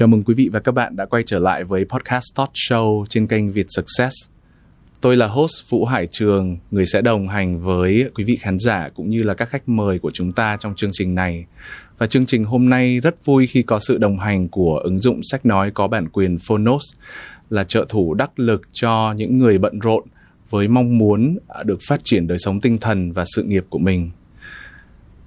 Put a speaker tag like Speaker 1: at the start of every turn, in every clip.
Speaker 1: Chào mừng quý vị và các bạn đã quay trở lại với podcast Talk Show trên kênh Việt Success. Tôi là host Vũ Hải Trường, người sẽ đồng hành với quý vị khán giả cũng như là các khách mời của chúng ta trong chương trình này. Và chương trình hôm nay rất vui khi có sự đồng hành của ứng dụng sách nói có bản quyền Phonos là trợ thủ đắc lực cho những người bận rộn với mong muốn được phát triển đời sống tinh thần và sự nghiệp của mình.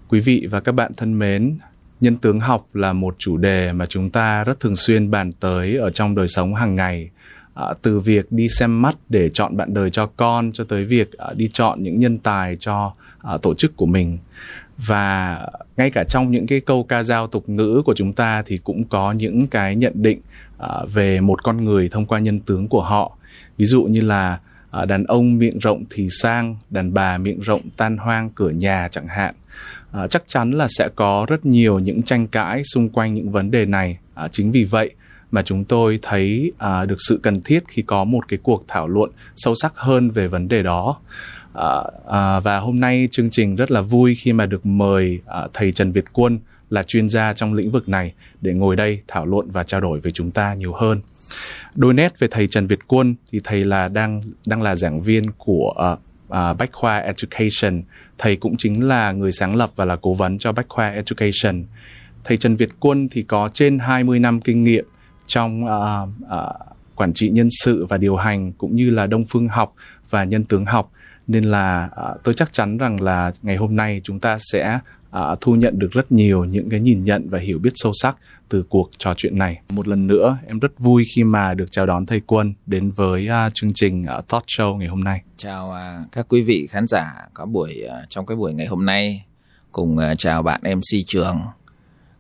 Speaker 1: Quý vị và các bạn thân mến, nhân tướng học là một chủ đề mà chúng ta rất thường xuyên bàn tới ở trong đời sống hàng ngày. À, từ việc đi xem mắt để chọn bạn đời cho con cho tới việc à, đi chọn những nhân tài cho à, tổ chức của mình. Và ngay cả trong những cái câu ca dao tục ngữ của chúng ta thì cũng có những cái nhận định à, về một con người thông qua nhân tướng của họ. Ví dụ như là à, đàn ông miệng rộng thì sang đàn bà miệng rộng tan hoang cửa nhà chẳng hạn à, chắc chắn là sẽ có rất nhiều những tranh cãi xung quanh những vấn đề này. À, chính vì vậy mà chúng tôi thấy à, được sự cần thiết khi có một cái cuộc thảo luận sâu sắc hơn về vấn đề đó. À, à, và hôm nay chương trình rất là vui khi mà được mời à, thầy Trần Việt Quân là chuyên gia trong lĩnh vực này để ngồi đây thảo luận và trao đổi với chúng ta nhiều hơn. Đôi nét về thầy Trần Việt Quân thì thầy là đang đang là giảng viên của uh, uh, Bách Khoa Education. Thầy cũng chính là người sáng lập và là cố vấn cho Bách Khoa Education. Thầy Trần Việt Quân thì có trên 20 năm kinh nghiệm trong uh, uh, quản trị nhân sự và điều hành cũng như là đông phương học và nhân tướng học nên là uh, tôi chắc chắn rằng là ngày hôm nay chúng ta sẽ uh, thu nhận được rất nhiều những cái nhìn nhận và hiểu biết sâu sắc từ cuộc trò chuyện này. Một lần nữa, em rất vui khi mà được chào đón thầy Quân đến với uh, chương trình uh, Talk Show ngày hôm nay.
Speaker 2: Chào uh, các quý vị khán giả có buổi uh, trong cái buổi ngày hôm nay cùng uh, chào bạn MC Trường.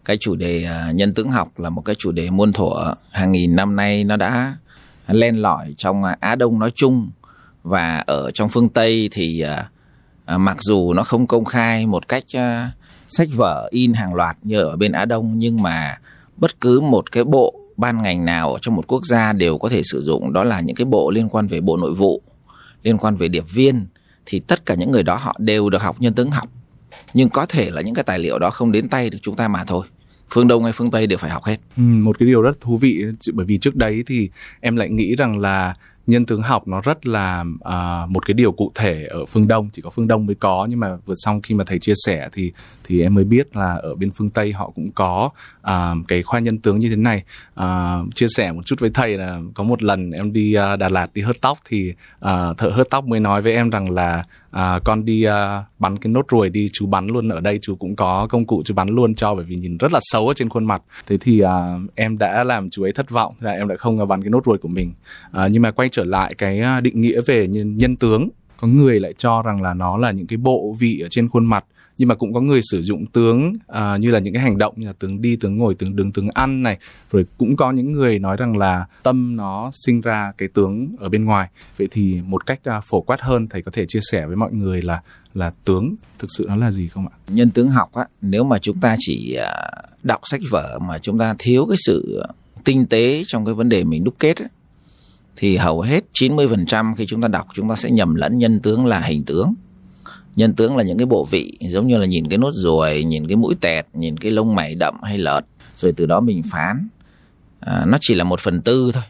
Speaker 2: Cái chủ đề uh, nhân tướng học là một cái chủ đề muôn thuở hàng nghìn năm nay nó đã len lỏi trong uh, Á Đông nói chung và ở trong phương Tây thì uh, uh, mặc dù nó không công khai một cách uh, sách vở in hàng loạt như ở bên Á Đông nhưng mà bất cứ một cái bộ ban ngành nào trong một quốc gia đều có thể sử dụng đó là những cái bộ liên quan về bộ nội vụ liên quan về điệp viên thì tất cả những người đó họ đều được học nhân tướng học. Nhưng có thể là những cái tài liệu đó không đến tay được chúng ta mà thôi. Phương đông hay phương tây đều phải học hết.
Speaker 1: Ừ, một cái điều rất thú vị bởi vì trước đấy thì em lại nghĩ rằng là nhân tướng học nó rất là uh, một cái điều cụ thể ở phương đông chỉ có phương đông mới có. Nhưng mà vừa xong khi mà thầy chia sẻ thì thì em mới biết là ở bên phương tây họ cũng có à, cái khoa nhân tướng như thế này. À, chia sẻ một chút với thầy là có một lần em đi à, đà lạt đi hớt tóc thì à, thợ hớt tóc mới nói với em rằng là à, con đi à, bắn cái nốt ruồi đi chú bắn luôn ở đây chú cũng có công cụ chú bắn luôn cho bởi vì nhìn rất là xấu ở trên khuôn mặt. Thế thì à, em đã làm chú ấy thất vọng là em đã không bắn cái nốt ruồi của mình. À, nhưng mà quay trở lại cái à, định nghĩa về nhân, nhân tướng có người lại cho rằng là nó là những cái bộ vị ở trên khuôn mặt nhưng mà cũng có người sử dụng tướng uh, như là những cái hành động như là tướng đi tướng ngồi tướng đứng tướng ăn này. Rồi cũng có những người nói rằng là tâm nó sinh ra cái tướng ở bên ngoài. Vậy thì một cách uh, phổ quát hơn thầy có thể chia sẻ với mọi người là là tướng thực sự nó là gì không ạ?
Speaker 2: Nhân tướng học á nếu mà chúng ta chỉ uh, đọc sách vở mà chúng ta thiếu cái sự tinh tế trong cái vấn đề mình đúc kết á, thì hầu hết 90% khi chúng ta đọc chúng ta sẽ nhầm lẫn nhân tướng là hình tướng nhân tướng là những cái bộ vị giống như là nhìn cái nốt ruồi nhìn cái mũi tẹt nhìn cái lông mày đậm hay lợt rồi từ đó mình phán. À, nó chỉ là một phần tư thôi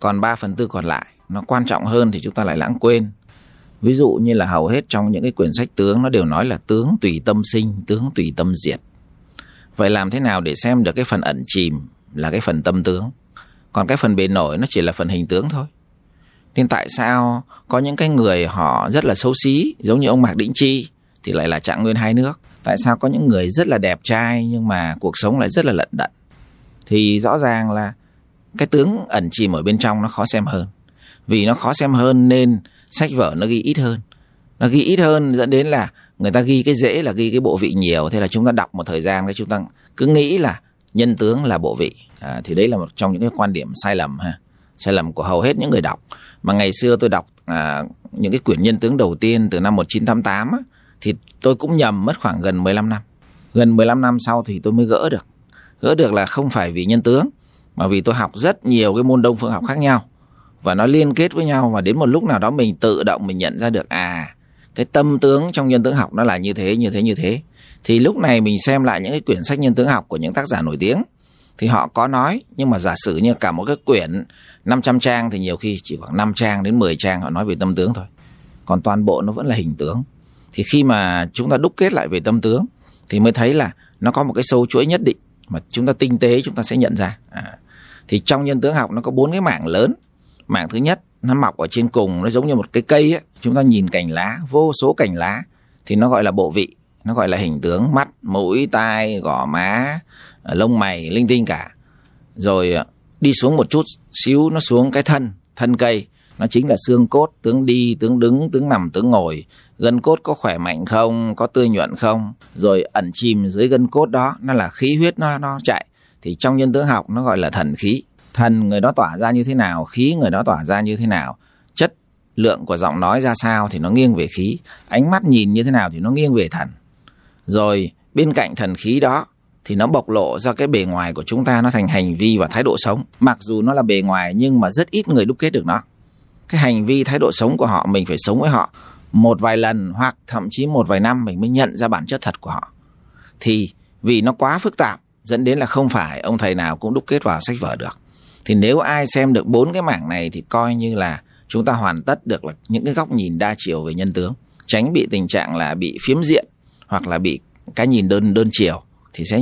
Speaker 2: còn ba phần tư còn lại nó quan trọng hơn thì chúng ta lại lãng quên. Ví dụ như là hầu hết trong những cái quyển sách tướng nó đều nói là tướng tùy tâm sinh tướng tùy tâm diệt. Vậy làm thế nào để xem được cái phần ẩn chìm là cái phần tâm tướng? Còn cái phần bề nổi nó chỉ là phần hình tướng thôi nên tại sao có những cái người họ rất là xấu xí giống như ông Mạc Đĩnh Chi thì lại là trạng nguyên hai nước? Tại sao có những người rất là đẹp trai nhưng mà cuộc sống lại rất là lận đận? Thì rõ ràng là cái tướng ẩn chìm ở bên trong nó khó xem hơn. Vì nó khó xem hơn nên sách vở nó ghi ít hơn. Nó ghi ít hơn dẫn đến là người ta ghi cái dễ là ghi cái bộ vị nhiều. Thế là chúng ta đọc một thời gian cái chúng ta cứ nghĩ là nhân tướng là bộ vị. À, thì đấy là một trong những cái quan điểm sai lầm ha. Sai lầm của hầu hết những người đọc mà ngày xưa tôi đọc à, những cái quyển nhân tướng đầu tiên từ năm 1988 á, thì tôi cũng nhầm mất khoảng gần 15 năm. Gần 15 năm sau thì tôi mới gỡ được. Gỡ được là không phải vì nhân tướng mà vì tôi học rất nhiều cái môn đông phương học khác nhau và nó liên kết với nhau và đến một lúc nào đó mình tự động mình nhận ra được à cái tâm tướng trong nhân tướng học nó là như thế như thế như thế thì lúc này mình xem lại những cái quyển sách nhân tướng học của những tác giả nổi tiếng thì họ có nói, nhưng mà giả sử như cả một cái quyển 500 trang thì nhiều khi chỉ khoảng 5 trang đến 10 trang họ nói về tâm tướng thôi còn toàn bộ nó vẫn là hình tướng thì khi mà chúng ta đúc kết lại về tâm tướng thì mới thấy là nó có một cái sâu chuỗi nhất định mà chúng ta tinh tế chúng ta sẽ nhận ra à. thì trong nhân tướng học nó có bốn cái mảng lớn mảng thứ nhất, nó mọc ở trên cùng, nó giống như một cái cây ấy. chúng ta nhìn cành lá, vô số cành lá, thì nó gọi là bộ vị, nó gọi là hình tướng mắt, mũi, tai, gò má Ờ, lông mày, linh tinh cả. Rồi ờ, đi xuống một chút, xíu nó xuống cái thân thân cây. Nó chính là xương cốt, tướng đi, tướng đứng, tướng nằm, tướng ngồi. Gân cốt có khỏe mạnh không, có tươi nhuận không? Rồi ẩn chìm dưới gân cốt đó, nó là khí huyết nó nó chạy. Thì trong nhân tướng học nó gọi là thần khí. Thần người đó tỏa ra như thế nào, khí người đó tỏa ra như thế nào? Chất lượng của giọng nói ra sao thì nó nghiêng về khí. Ánh mắt nhìn như thế nào thì nó nghiêng về thần. Rồi, bên cạnh thần khí đó thì nó bộc lộ ra cái bề ngoài của chúng ta nó thành hành vi và thái độ sống. Mặc dù nó là bề ngoài, nhưng mà rất ít người đúc kết được nó. Cái hành vi thái độ sống của họ, mình phải sống với họ một vài lần hoặc thậm chí một vài năm mình mới nhận ra bản chất thật của họ. Thì vì nó quá phức tạp, dẫn đến là không phải ông thầy nào cũng đúc kết vào sách vở được. Thì nếu ai xem được bốn cái mảng này thì coi như là chúng ta hoàn tất được là những cái góc nhìn đa chiều về nhân tướng. Tránh bị tình trạng là bị phiếm diện hoặc là bị cái nhìn đơn đơn chiều thì sẽ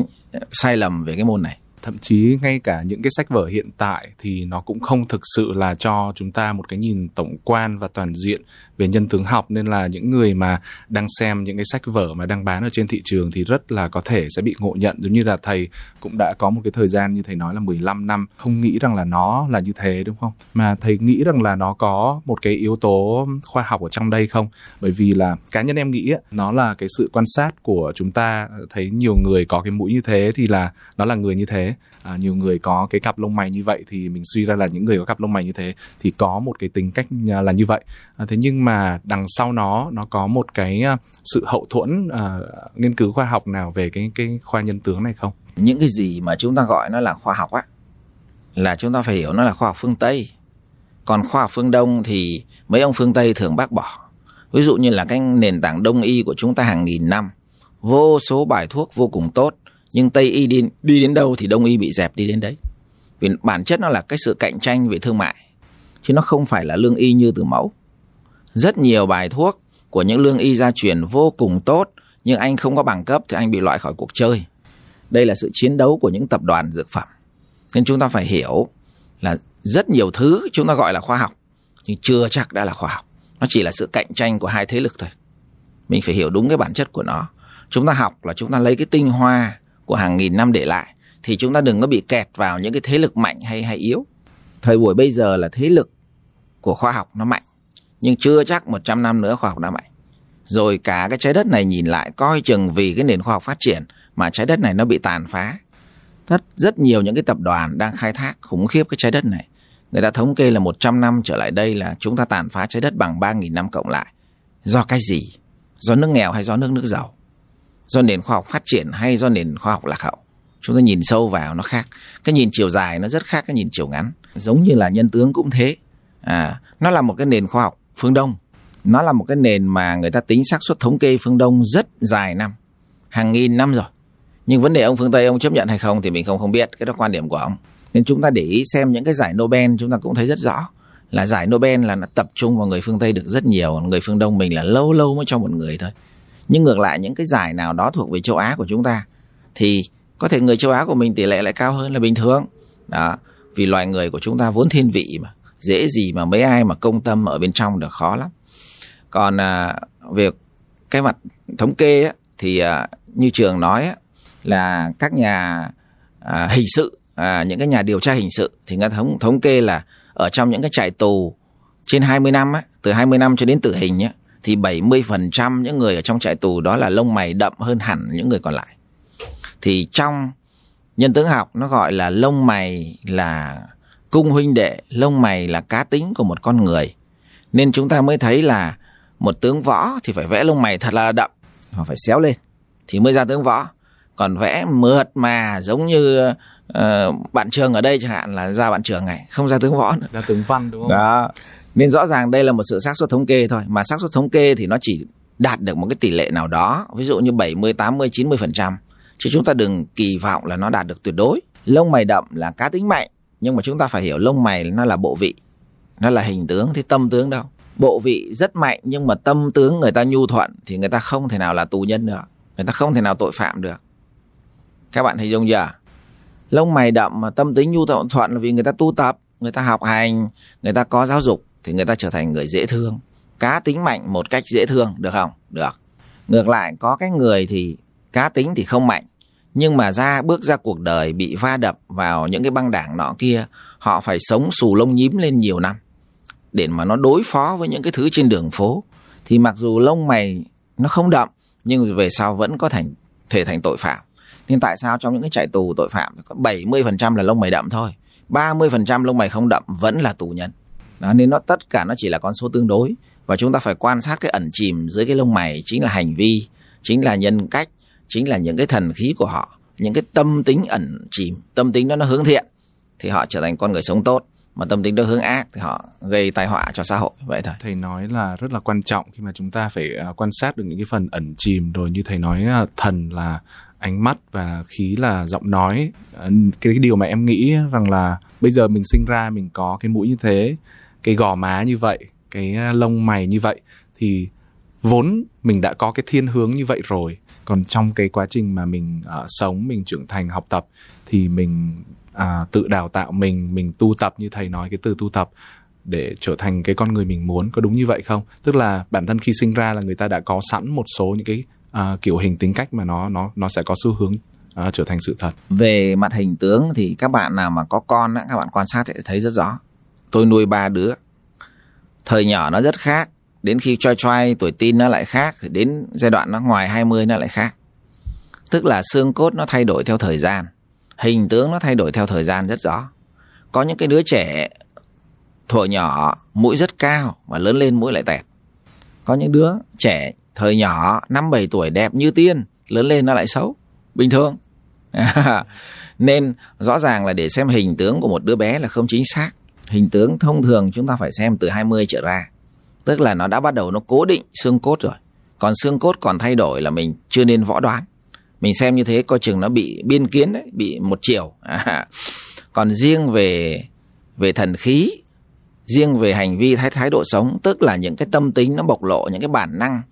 Speaker 2: sai lầm về cái môn này
Speaker 1: thậm chí ngay cả những cái sách vở hiện tại thì nó cũng không thực sự là cho chúng ta một cái nhìn tổng quan và toàn diện về nhân tướng học. Nên là những người mà đang xem những cái sách vở mà đang bán ở trên thị trường thì rất là có thể sẽ bị ngộ nhận. Giống như là thầy cũng đã có một cái thời gian như thầy nói là 15 năm. Không nghĩ rằng là nó là như thế, đúng không? Mà thầy nghĩ rằng là nó có một cái yếu tố khoa học ở trong đây không? Bởi vì là cá nhân em nghĩ nó là cái sự quan sát của chúng ta. Thấy nhiều người có cái mũi như thế thì là nó là người như thế à, nhiều người có cái cặp lông mày như vậy thì mình suy ra là những người có cặp lông mày như thế thì có một cái tính cách à, là như vậy. À, thế nhưng mà đằng sau nó nó có một cái à, sự hậu thuẫn à, nghiên cứu khoa học nào về cái cái khoa nhân tướng này không?
Speaker 2: Những cái gì mà chúng ta gọi nó là khoa học á là chúng ta phải hiểu nó là khoa học phương tây. Còn khoa học phương đông thì mấy ông phương tây thường bác bỏ. Ví dụ như là cái nền tảng đông y của chúng ta hàng nghìn năm vô số bài thuốc vô cùng tốt nhưng tây y đi đi đến đâu thì đông y bị dẹp đi đến đấy. Vì bản chất nó là cái sự cạnh tranh về thương mại, chứ nó không phải là lương y như từ mẫu. Rất nhiều bài thuốc của những lương y gia truyền vô cùng tốt, nhưng anh không có bằng cấp thì anh bị loại khỏi cuộc chơi. Đây là sự chiến đấu của những tập đoàn dược phẩm. Nên chúng ta phải hiểu là rất nhiều thứ chúng ta gọi là khoa học, nhưng chưa chắc đã là khoa học. Nó chỉ là sự cạnh tranh của hai thế lực thôi. Mình phải hiểu đúng cái bản chất của nó. Chúng ta học là chúng ta lấy cái tinh hoa của hàng nghìn năm để lại, thì chúng ta đừng có bị kẹt vào những cái thế lực mạnh hay hay yếu. Thời buổi bây giờ là thế lực của khoa học nó mạnh, nhưng chưa chắc 100 năm nữa khoa học đã mạnh. Rồi cả cái trái đất này nhìn lại, coi chừng vì cái nền khoa học phát triển mà trái đất này nó bị tàn phá. Rất rất nhiều những cái tập đoàn đang khai thác khủng khiếp cái trái đất này. Người ta thống kê là 100 năm trở lại đây là chúng ta tàn phá trái đất bằng 3.000 năm cộng lại. Do cái gì? Do nước nghèo hay do nước nước giàu? Do nền khoa học phát triển hay do nền khoa học lạc hậu? Chúng ta nhìn sâu vào nó khác. Cái nhìn chiều dài nó rất khác cái nhìn chiều ngắn. Giống như là nhân tướng cũng thế. À nó là một cái nền khoa học phương đông. Nó là một cái nền mà người ta tính xác suất thống kê phương đông rất dài năm. Hàng nghìn năm rồi. Nhưng vấn đề ông phương tây ông chấp nhận hay không thì mình không không biết. Cái đó quan điểm của ông. Nên chúng ta để ý xem những cái giải nobel chúng ta cũng thấy rất rõ. Là giải nobel là nó tập trung vào người phương tây được rất nhiều. Người phương đông mình là lâu lâu mới cho một người thôi nhưng ngược lại những cái giải nào đó thuộc về châu Á của chúng ta thì có thể người châu Á của mình tỷ lệ lại cao hơn là bình thường. Đó vì loài người của chúng ta vốn thiên vị mà dễ gì mà mấy ai mà công tâm ở bên trong được khó lắm. Còn à, việc cái mặt thống kê á, thì à, như trường nói á, là các nhà à, hình sự à, những cái nhà điều tra hình sự thì người thống thống kê là ở trong những cái trại tù trên 20 năm á, từ 20 năm cho đến tử hình á, thì 70% những người ở trong trại tù đó là lông mày đậm hơn hẳn những người còn lại. Thì trong nhân tướng học nó gọi là lông mày là cung huynh đệ, lông mày là cá tính của một con người. Nên chúng ta mới thấy là một tướng võ thì phải vẽ lông mày thật là đậm, hoặc phải xéo lên thì mới ra tướng võ. Còn vẽ mượt mà giống như uh, bạn trường ở đây chẳng hạn là ra bạn trường này, không ra tướng võ nữa.
Speaker 1: Ra tướng văn đúng không?
Speaker 2: Đó nên rõ ràng đây là một sự xác suất thống kê thôi mà xác suất thống kê thì nó chỉ đạt được một cái tỷ lệ nào đó ví dụ như 70, 80, 90 phần trăm. Chứ chúng ta đừng kỳ vọng là nó đạt được tuyệt đối. Lông mày đậm là cá tính mạnh nhưng mà chúng ta phải hiểu lông mày nó là bộ vị nó là hình tướng thì tâm tướng đâu. Bộ vị rất mạnh nhưng mà tâm tướng người ta nhu thuận thì người ta không thể nào là tù nhân được người ta không thể nào tội phạm được. Các bạn thấy dung chưa? Lông mày đậm mà tâm tính nhu thuận thuận là vì người ta tu tập người ta học hành người ta có giáo dục thì người ta trở thành người dễ thương. Cá tính mạnh một cách dễ thương, được không? Được. Ngược lại, có cái người thì cá tính thì không mạnh, nhưng mà ra, bước ra cuộc đời bị va đập vào những cái băng đảng nọ kia, họ phải sống xù lông nhím lên nhiều năm để mà nó đối phó với những cái thứ trên đường phố. Thì mặc dù lông mày nó không đậm, nhưng về sau vẫn có thành, thể thành tội phạm. Nên tại sao trong những cái trại tù tội phạm có 70% là lông mày đậm thôi? 30% lông mày không đậm vẫn là tù nhân đó, nên nó tất cả nó chỉ là con số tương đối. Và chúng ta phải quan sát cái ẩn chìm dưới cái lông mày chính là hành vi chính là nhân cách chính là những cái thần khí của họ những cái tâm tính ẩn chìm. Tâm tính đó nó hướng thiện thì họ trở thành con người sống tốt. Mà tâm tính đó hướng ác thì họ gây tai họa cho xã hội. Vậy thôi.
Speaker 1: Thầy nói là rất là quan trọng khi mà chúng ta phải à, quan sát được những cái phần ẩn chìm. Rồi như thầy nói à, thần là ánh mắt và khí là giọng nói. Cái, cái điều mà em nghĩ rằng là bây giờ mình sinh ra mình có cái mũi như thế cái gò má như vậy cái lông mày như vậy thì vốn mình đã có cái thiên hướng như vậy rồi. Còn trong cái quá trình mà mình uh, sống mình trưởng thành học tập thì mình uh, tự đào tạo mình mình tu tập như thầy nói cái từ tu tập để trở thành cái con người mình muốn có đúng như vậy không? Tức là bản thân khi sinh ra là người ta đã có sẵn một số những cái uh, kiểu hình tính cách mà nó nó nó sẽ có xu hướng uh, trở thành sự thật.
Speaker 2: Về mặt hình tướng thì các bạn nào mà có con á, các bạn quan sát sẽ thấy rất rõ tôi nuôi ba đứa. Thời nhỏ nó rất khác, đến khi choi choi tuổi tin nó lại khác thì đến giai đoạn nó ngoài 20 nó lại khác. Tức là xương cốt nó thay đổi theo thời gian, hình tướng nó thay đổi theo thời gian rất rõ. Có những cái đứa trẻ thuở nhỏ, mũi rất cao mà lớn lên mũi lại tẹt. Có những đứa trẻ thời nhỏ, năm bảy tuổi đẹp như tiên, lớn lên nó lại xấu, bình thường. Nên rõ ràng là để xem hình tướng của một đứa bé là không chính xác hình tướng thông thường chúng ta phải xem từ 20 trở ra. Tức là nó đã bắt đầu nó cố định xương cốt rồi. Còn xương cốt còn thay đổi là mình chưa nên võ đoán. Mình xem như thế coi chừng nó bị biên kiến đấy bị một chiều. À, còn riêng về về thần khí riêng về hành vi thái thái độ sống tức là những cái tâm tính nó bộc lộ những cái bản năng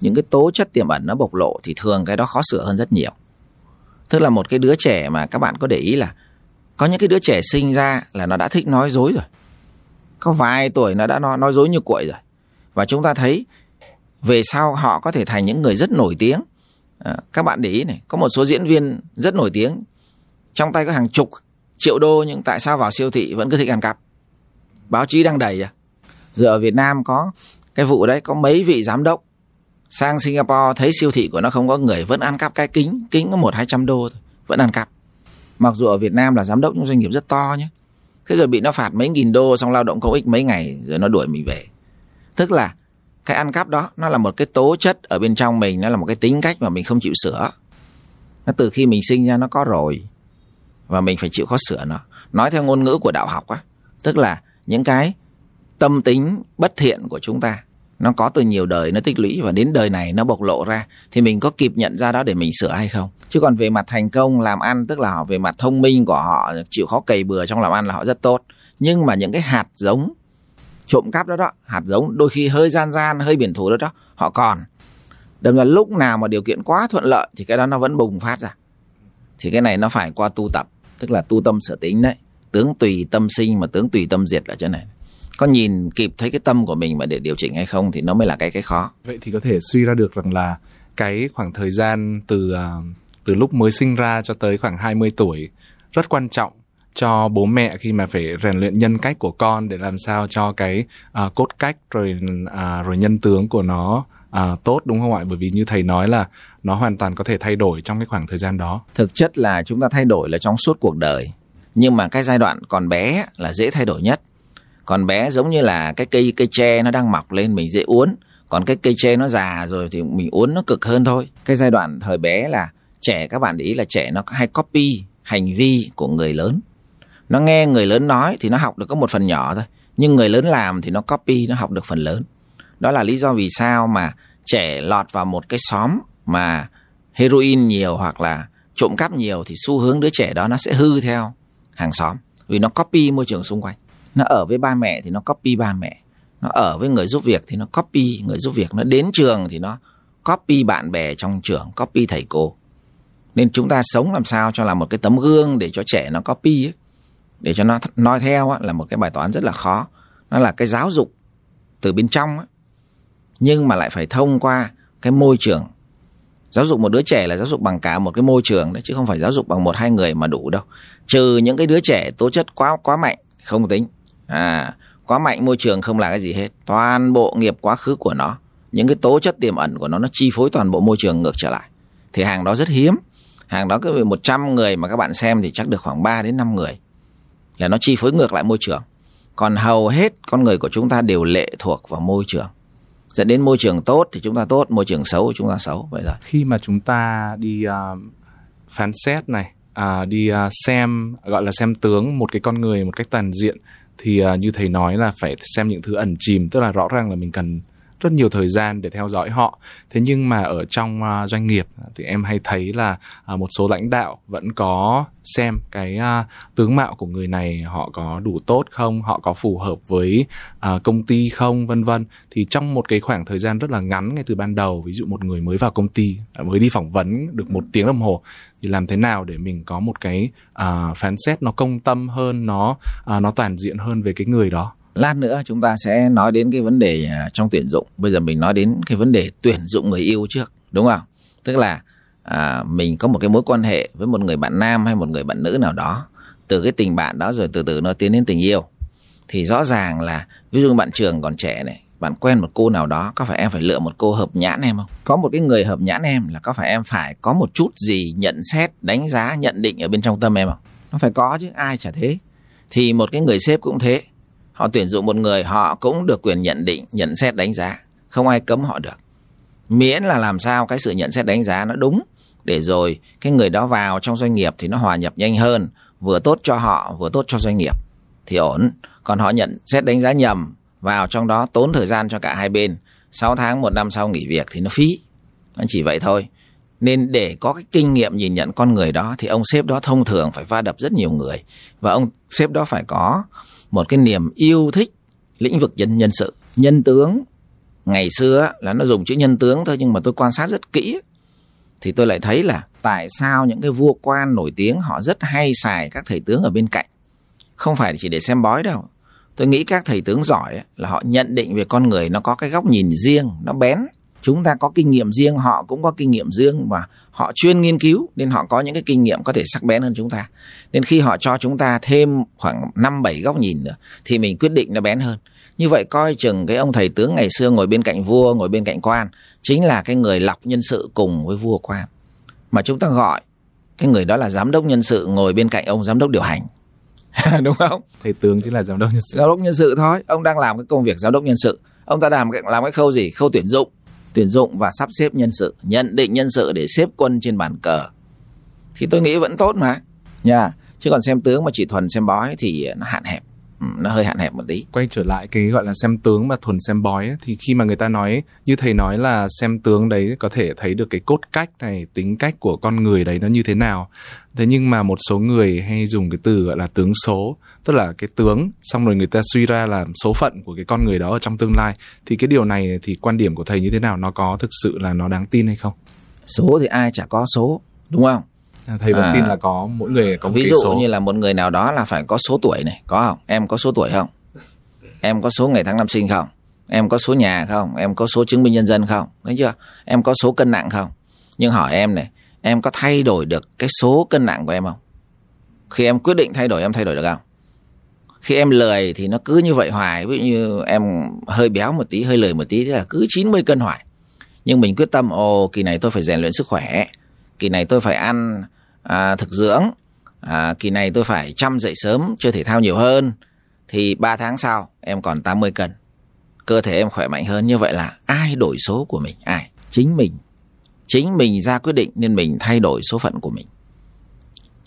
Speaker 2: những cái tố chất tiềm ẩn nó bộc lộ thì thường cái đó khó sửa hơn rất nhiều. Tức là một cái đứa trẻ mà các bạn có để ý là có những cái đứa trẻ sinh ra là nó đã thích nói dối rồi. Có vài tuổi nó đã nói, nói dối như cuội rồi. Và chúng ta thấy về sau họ có thể thành những người rất nổi tiếng. À, các bạn để ý này có một số diễn viên rất nổi tiếng. Trong tay có hàng chục triệu đô nhưng tại sao vào siêu thị vẫn cứ thích ăn cắp? Báo chí đang đầy à. Giờ ở Việt Nam có cái vụ đấy có mấy vị giám đốc sang Singapore thấy siêu thị của nó không có người vẫn ăn cắp cái kính kính có một hai trăm đô thôi vẫn ăn cắp mặc dù ở Việt Nam là giám đốc những doanh nghiệp rất to nhé. Thế rồi bị nó phạt mấy nghìn đô, xong lao động công ích mấy ngày, rồi nó đuổi mình về. Tức là cái ăn cắp đó, nó là một cái tố chất ở bên trong mình, nó là một cái tính cách mà mình không chịu sửa. Nó từ khi mình sinh ra nó có rồi, và mình phải chịu khó sửa nó. Nói theo ngôn ngữ của đạo học á, tức là những cái tâm tính bất thiện của chúng ta nó có từ nhiều đời nó tích lũy và đến đời này nó bộc lộ ra. Thì mình có kịp nhận ra đó để mình sửa hay không? Chứ còn về mặt thành công, làm ăn, tức là họ về mặt thông minh của họ, chịu khó cày bừa trong làm ăn là họ rất tốt. Nhưng mà những cái hạt giống, trộm cắp đó đó, hạt giống đôi khi hơi gian gian, hơi biển thủ đó đó, họ còn. Đâm ra lúc nào mà điều kiện quá thuận lợi thì cái đó nó vẫn bùng phát ra. Thì cái này nó phải qua tu tập, tức là tu tâm sở tính đấy. Tướng tùy tâm sinh mà tướng tùy tâm diệt ở chỗ này có nhìn kịp thấy cái tâm của mình mà để điều chỉnh hay không thì nó mới là cái cái khó
Speaker 1: vậy thì có thể suy ra được rằng là cái khoảng thời gian từ uh, từ lúc mới sinh ra cho tới khoảng 20 tuổi rất quan trọng cho bố mẹ khi mà phải rèn luyện nhân cách của con để làm sao cho cái uh, cốt cách rồi uh, rồi nhân tướng của nó uh, tốt đúng không ạ? Bởi vì như thầy nói là nó hoàn toàn có thể thay đổi trong cái khoảng thời gian đó.
Speaker 2: Thực chất là chúng ta thay đổi là trong suốt cuộc đời. Nhưng mà cái giai đoạn còn bé là dễ thay đổi nhất. Còn bé giống như là cái cây cây tre nó đang mọc lên mình dễ uốn. Còn cái cây tre nó già rồi thì mình uốn nó cực hơn thôi. Cái giai đoạn thời bé là trẻ, các bạn để ý là trẻ nó hay copy hành vi của người lớn. Nó nghe người lớn nói thì nó học được có một phần nhỏ thôi. Nhưng người lớn làm thì nó copy, nó học được phần lớn. Đó là lý do vì sao mà trẻ lọt vào một cái xóm mà heroin nhiều hoặc là trộm cắp nhiều thì xu hướng đứa trẻ đó nó sẽ hư theo hàng xóm. Vì nó copy môi trường xung quanh nó ở với ba mẹ thì nó copy ba mẹ. Nó ở với người giúp việc thì nó copy người giúp việc. Nó đến trường thì nó copy bạn bè trong trường copy thầy cô. Nên chúng ta sống làm sao cho là một cái tấm gương để cho trẻ nó copy ấy, để cho nó nói theo ấy, là một cái bài toán rất là khó. Nó là cái giáo dục từ bên trong ấy. nhưng mà lại phải thông qua cái môi trường. Giáo dục một đứa trẻ là giáo dục bằng cả một cái môi trường đấy chứ không phải giáo dục bằng một hai người mà đủ đâu. Trừ những cái đứa trẻ tố chất quá quá mạnh không tính à quá mạnh môi trường không là cái gì hết. Toàn bộ nghiệp quá khứ của nó những cái tố chất tiềm ẩn của nó nó chi phối toàn bộ môi trường ngược trở lại. Thì hàng đó rất hiếm. Hàng đó cứ 100 người mà các bạn xem thì chắc được khoảng 3 đến 5 người là nó chi phối ngược lại môi trường. Còn hầu hết con người của chúng ta đều lệ thuộc vào môi trường. Dẫn đến môi trường tốt thì chúng ta tốt môi trường xấu thì chúng ta xấu vậy rồi
Speaker 1: khi mà chúng ta đi uh, phán xét này uh, đi uh, xem gọi là xem tướng một cái con người một cách toàn diện thì uh, như thầy nói là phải xem những thứ ẩn chìm tức là rõ ràng là mình cần rất nhiều thời gian để theo dõi họ. Thế nhưng mà ở trong uh, doanh nghiệp thì em hay thấy là uh, một số lãnh đạo vẫn có xem cái uh, tướng mạo của người này họ có đủ tốt không họ có phù hợp với uh, công ty không vân vân. Thì trong một cái khoảng thời gian rất là ngắn ngay từ ban đầu ví dụ một người mới vào công ty mới đi phỏng vấn được một tiếng đồng hồ thì làm thế nào để mình có một cái uh, phán xét nó công tâm hơn nó uh, nó toàn diện hơn về cái người đó?
Speaker 2: Lát nữa chúng ta sẽ nói đến cái vấn đề à, trong tuyển dụng. Bây giờ mình nói đến cái vấn đề tuyển dụng người yêu trước đúng không? Tức là à, mình có một cái mối quan hệ với một người bạn nam hay một người bạn nữ nào đó. Từ cái tình bạn đó rồi từ từ nó tiến đến tình yêu. Thì rõ ràng là ví dụ bạn trường còn trẻ này bạn quen một cô nào đó có phải em phải lựa một cô hợp nhãn em không? Có một cái người hợp nhãn em là có phải em phải có một chút gì nhận xét đánh giá nhận định ở bên trong tâm em không? Nó phải có chứ ai chả thế. Thì một cái người sếp cũng thế họ tuyển dụng một người, họ cũng được quyền nhận định, nhận xét đánh giá. Không ai cấm họ được. Miễn là làm sao cái sự nhận xét đánh giá nó đúng, để rồi cái người đó vào trong doanh nghiệp thì nó hòa nhập nhanh hơn, vừa tốt cho họ, vừa tốt cho doanh nghiệp. Thì ổn. Còn họ nhận xét đánh giá nhầm, vào trong đó tốn thời gian cho cả hai bên. 6 tháng, một năm sau nghỉ việc thì nó phí. Nó chỉ vậy thôi. Nên để có cái kinh nghiệm nhìn nhận con người đó thì ông sếp đó thông thường phải va đập rất nhiều người. Và ông sếp đó phải có một cái niềm yêu thích lĩnh vực nhân nhân sự. Nhân tướng, ngày xưa là nó dùng chữ nhân tướng thôi, nhưng mà tôi quan sát rất kỹ thì tôi lại thấy là tại sao những cái vua quan nổi tiếng họ rất hay xài các thầy tướng ở bên cạnh? Không phải chỉ để xem bói đâu. Tôi nghĩ các thầy tướng giỏi là họ nhận định về con người nó có cái góc nhìn riêng, nó bén chúng ta có kinh nghiệm riêng họ cũng có kinh nghiệm riêng và họ chuyên nghiên cứu nên họ có những cái kinh nghiệm có thể sắc bén hơn chúng ta. Nên khi họ cho chúng ta thêm khoảng năm bảy góc nhìn nữa thì mình quyết định nó bén hơn. Như vậy coi chừng cái ông thầy tướng ngày xưa ngồi bên cạnh vua ngồi bên cạnh quan chính là cái người lọc nhân sự cùng với vua quan. Mà chúng ta gọi cái người đó là giám đốc nhân sự ngồi bên cạnh ông giám đốc điều hành. Đúng không?
Speaker 1: Thầy tướng chính là giám đốc nhân sự.
Speaker 2: Giám đốc nhân sự thôi ông đang làm cái công việc giám đốc nhân sự. Ông ta làm cái làm cái khâu gì? Khâu tuyển dụng tuyển dụng và sắp xếp nhân sự nhận định nhân sự để xếp quân trên bàn cờ. Thì tôi nghĩ vẫn tốt mà. Nha chứ còn xem tướng mà chỉ thuần xem bói thì nó hạn hẹp. Ừ, nó hơi hạn hẹp một tí.
Speaker 1: Quay trở lại cái gọi là xem tướng mà thuần xem bói ấy, thì khi mà người ta nói như thầy nói là xem tướng đấy có thể thấy được cái cốt cách này tính cách của con người đấy nó như thế nào. Thế nhưng mà một số người hay dùng cái từ gọi là tướng số tức là cái tướng xong rồi người ta suy ra là số phận của cái con người đó ở trong tương lai. Thì cái điều này thì quan điểm của thầy như thế nào? Nó có thực sự là nó đáng tin hay không?
Speaker 2: Số thì ai chả có số đúng không?
Speaker 1: À, thầy vẫn à, tin là có mỗi người có một
Speaker 2: ví dụ
Speaker 1: số.
Speaker 2: như là một người nào đó là phải có số tuổi này có không? Em có số tuổi không? Em có số ngày tháng năm sinh không? Em có số nhà không? Em có số chứng minh nhân dân không? Thấy chưa? Em có số cân nặng không? Nhưng hỏi em này em có thay đổi được cái số cân nặng của em không? Khi em quyết định thay đổi em thay đổi được không khi em lười thì nó cứ như vậy hoài. Ví dụ như em hơi béo một tí hơi lười một tí thì là cứ 90 cân hoài. Nhưng mình quyết tâm ồ kỳ này tôi phải rèn luyện sức khỏe. Kỳ này tôi phải ăn à, thực dưỡng. À, kỳ này tôi phải chăm dậy sớm chơi thể thao nhiều hơn. Thì 3 tháng sau em còn 80 cân. Cơ thể em khỏe mạnh hơn. Như vậy là ai đổi số của mình? Ai? Chính mình. Chính mình ra quyết định nên mình thay đổi số phận của mình.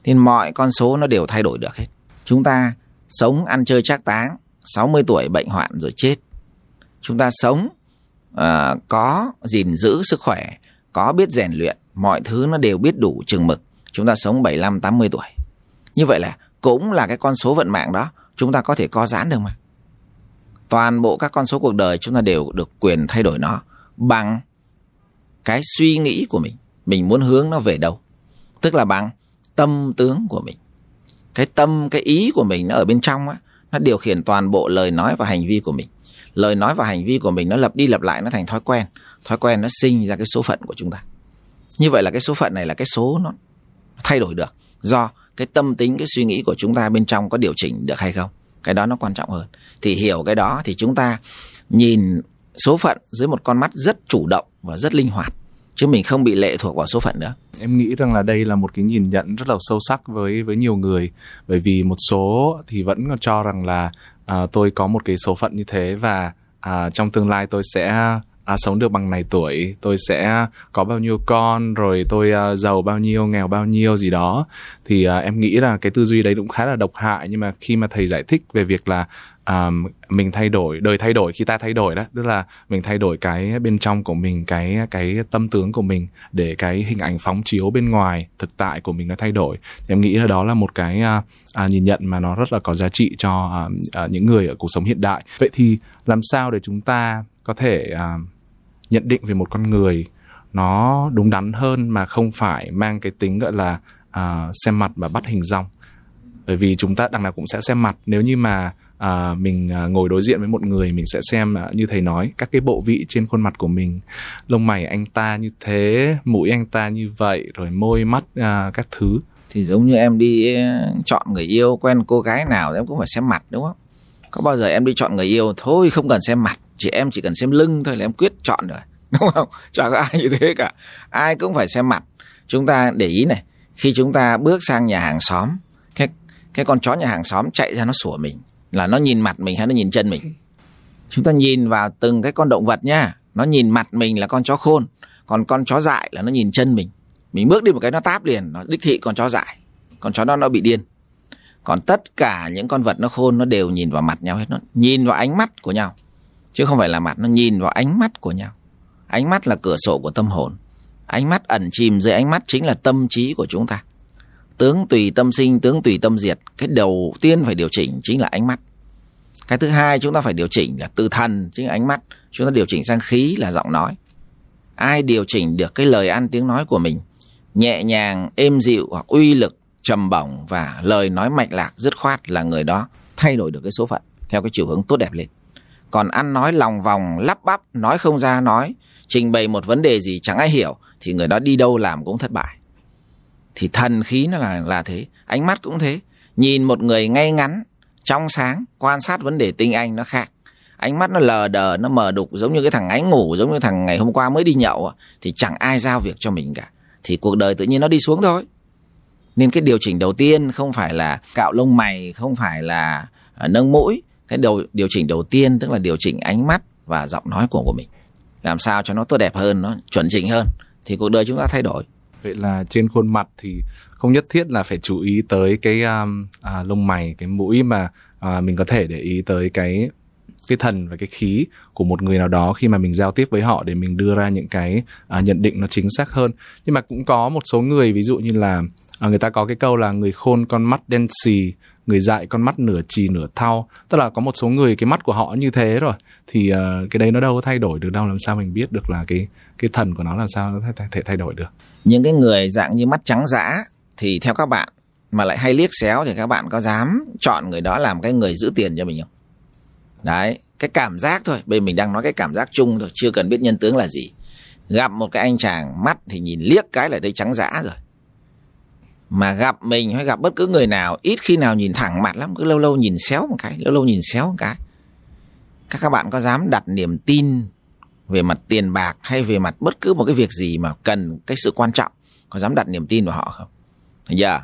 Speaker 2: Nên mọi con số nó đều thay đổi được hết. Chúng ta sống ăn chơi trác táng 60 tuổi bệnh hoạn rồi chết chúng ta sống uh, có gìn giữ sức khỏe có biết rèn luyện mọi thứ nó đều biết đủ chừng mực chúng ta sống 75 80 tuổi. Như vậy là cũng là cái con số vận mạng đó, chúng ta có thể co giãn được mà. Toàn bộ các con số cuộc đời chúng ta đều được quyền thay đổi nó bằng cái suy nghĩ của mình. Mình muốn hướng nó về đâu? Tức là bằng tâm tướng của mình. Cái tâm, cái ý của mình nó ở bên trong á, nó điều khiển toàn bộ lời nói và hành vi của mình. Lời nói và hành vi của mình nó lặp đi lặp lại nó thành thói quen. Thói quen nó sinh ra cái số phận của chúng ta. Như vậy là cái số phận này là cái số nó thay đổi được do cái tâm tính cái suy nghĩ của chúng ta bên trong có điều chỉnh được hay không cái đó nó quan trọng hơn thì hiểu cái đó thì chúng ta nhìn số phận dưới một con mắt rất chủ động và rất linh hoạt chứ mình không bị lệ thuộc vào số phận nữa.
Speaker 1: Em nghĩ rằng là đây là một cái nhìn nhận rất là sâu sắc với với nhiều người. Bởi vì một số thì vẫn cho rằng là uh, tôi có một cái số phận như thế và uh, trong tương lai tôi sẽ à, sống được bằng này tuổi. Tôi sẽ có bao nhiêu con rồi tôi à, giàu bao nhiêu nghèo bao nhiêu gì đó. Thì à, em nghĩ là cái tư duy đấy cũng khá là độc hại. Nhưng mà khi mà thầy giải thích về việc là um, mình thay đổi đời thay đổi khi ta thay đổi đó. Tức là mình thay đổi cái bên trong của mình cái cái tâm tướng của mình để cái hình ảnh phóng chiếu bên ngoài thực tại của mình nó thay đổi. Em nghĩ là đó là một cái uh, uh, nhìn nhận mà nó rất là có giá trị cho uh, uh, những người ở cuộc sống hiện đại. Vậy thì làm sao để chúng ta có thể uh, nhận định về một con người nó đúng đắn hơn mà không phải mang cái tính gọi là uh, xem mặt và bắt hình dong? Bởi vì chúng ta đằng nào cũng sẽ xem mặt. Nếu như mà à, mình à, ngồi đối diện với một người mình sẽ xem à, như thầy nói các cái bộ vị trên khuôn mặt của mình. Lông mày anh ta như thế mũi anh ta như vậy rồi môi mắt à, các thứ.
Speaker 2: Thì giống như em đi à, chọn người yêu quen cô gái nào em cũng phải xem mặt đúng không? Có bao giờ em đi chọn người yêu thôi không cần xem mặt chị em chỉ cần xem lưng thôi là em quyết chọn rồi. Đúng không? Chả có ai như thế cả. Ai cũng phải xem mặt. Chúng ta để ý này khi chúng ta bước sang nhà hàng xóm cái cái con chó nhà hàng xóm chạy ra nó sủa mình là nó nhìn mặt mình hay nó nhìn chân mình? Chúng ta nhìn vào từng cái con động vật nha nó nhìn mặt mình là con chó khôn, còn con chó dại là nó nhìn chân mình. Mình bước đi một cái nó táp liền, nó đích thị con chó dại. Con chó đó nó bị điên. Còn tất cả những con vật nó khôn nó đều nhìn vào mặt nhau hết. Nó nhìn vào ánh mắt của nhau, chứ không phải là mặt. Nó nhìn vào ánh mắt của nhau. Ánh mắt là cửa sổ của tâm hồn. Ánh mắt ẩn chìm dưới ánh mắt chính là tâm trí của chúng ta tướng tùy tâm sinh, tướng tùy tâm diệt. Cái đầu tiên phải điều chỉnh chính là ánh mắt. Cái thứ hai chúng ta phải điều chỉnh là từ thần chính là ánh mắt. Chúng ta điều chỉnh sang khí là giọng nói. Ai điều chỉnh được cái lời ăn tiếng nói của mình? Nhẹ nhàng, êm dịu hoặc uy lực, trầm bổng và lời nói mạch lạc, dứt khoát là người đó thay đổi được cái số phận theo cái chiều hướng tốt đẹp lên. Còn ăn nói lòng vòng, lắp bắp, nói không ra, nói, trình bày một vấn đề gì chẳng ai hiểu, thì người đó đi đâu làm cũng thất bại thì thần khí nó là là thế, ánh mắt cũng thế. Nhìn một người ngay ngắn, trong sáng, quan sát vấn đề tinh anh nó khác. Ánh mắt nó lờ đờ, nó mờ đục, giống như cái thằng ánh ngủ, giống như thằng ngày hôm qua mới đi nhậu à, thì chẳng ai giao việc cho mình cả. Thì cuộc đời tự nhiên nó đi xuống thôi. Nên cái điều chỉnh đầu tiên không phải là cạo lông mày, không phải là à, nâng mũi. Cái điều điều chỉnh đầu tiên tức là điều chỉnh ánh mắt và giọng nói của của mình. Làm sao cho nó tốt đẹp hơn, nó chuẩn chỉnh hơn, thì cuộc đời chúng ta thay đổi
Speaker 1: vậy là trên khuôn mặt thì không nhất thiết là phải chú ý tới cái um, à, lông mày cái mũi mà à, mình có thể để ý tới cái cái thần và cái khí của một người nào đó khi mà mình giao tiếp với họ để mình đưa ra những cái à, nhận định nó chính xác hơn. Nhưng mà cũng có một số người ví dụ như là à, người ta có cái câu là người khôn con mắt đen xì người dại con mắt nửa trì nửa thau. Tức là có một số người cái mắt của họ như thế rồi. Thì uh, cái đấy nó đâu có thay đổi được đâu làm sao mình biết được là cái cái thần của nó làm sao nó thể, thay, thay đổi được.
Speaker 2: Những cái người dạng như mắt trắng dã thì theo các bạn mà lại hay liếc xéo thì các bạn có dám chọn người đó làm cái người giữ tiền cho mình không? Đấy cái cảm giác thôi. Bây mình đang nói cái cảm giác chung thôi chưa cần biết nhân tướng là gì. Gặp một cái anh chàng mắt thì nhìn liếc cái là thấy trắng dã rồi mà gặp mình hay gặp bất cứ người nào, ít khi nào nhìn thẳng mặt lắm, cứ lâu lâu nhìn xéo một cái, lâu lâu nhìn xéo một cái. Các các bạn có dám đặt niềm tin về mặt tiền bạc hay về mặt bất cứ một cái việc gì mà cần cái sự quan trọng, có dám đặt niềm tin vào họ không? Giờ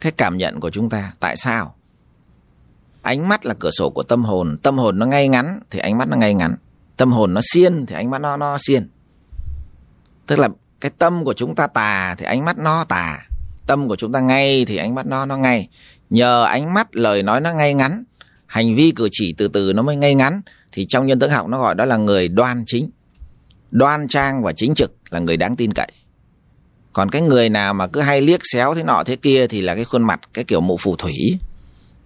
Speaker 2: cái cảm nhận của chúng ta, tại sao? Ánh mắt là cửa sổ của tâm hồn. Tâm hồn nó ngay ngắn thì ánh mắt nó ngay ngắn. Tâm hồn nó xiên thì ánh mắt nó nó xiên. Tức là cái tâm của chúng ta tà thì ánh mắt nó tà tâm của chúng ta ngay thì ánh mắt nó nó ngay. Nhờ ánh mắt, lời nói nó ngay ngắn, hành vi cử chỉ từ từ nó mới ngay ngắn, thì trong nhân tướng học nó gọi đó là người đoan chính. Đoan trang và chính trực là người đáng tin cậy. Còn cái người nào mà cứ hay liếc xéo thế nọ thế kia thì là cái khuôn mặt, cái kiểu mụ phù thủy.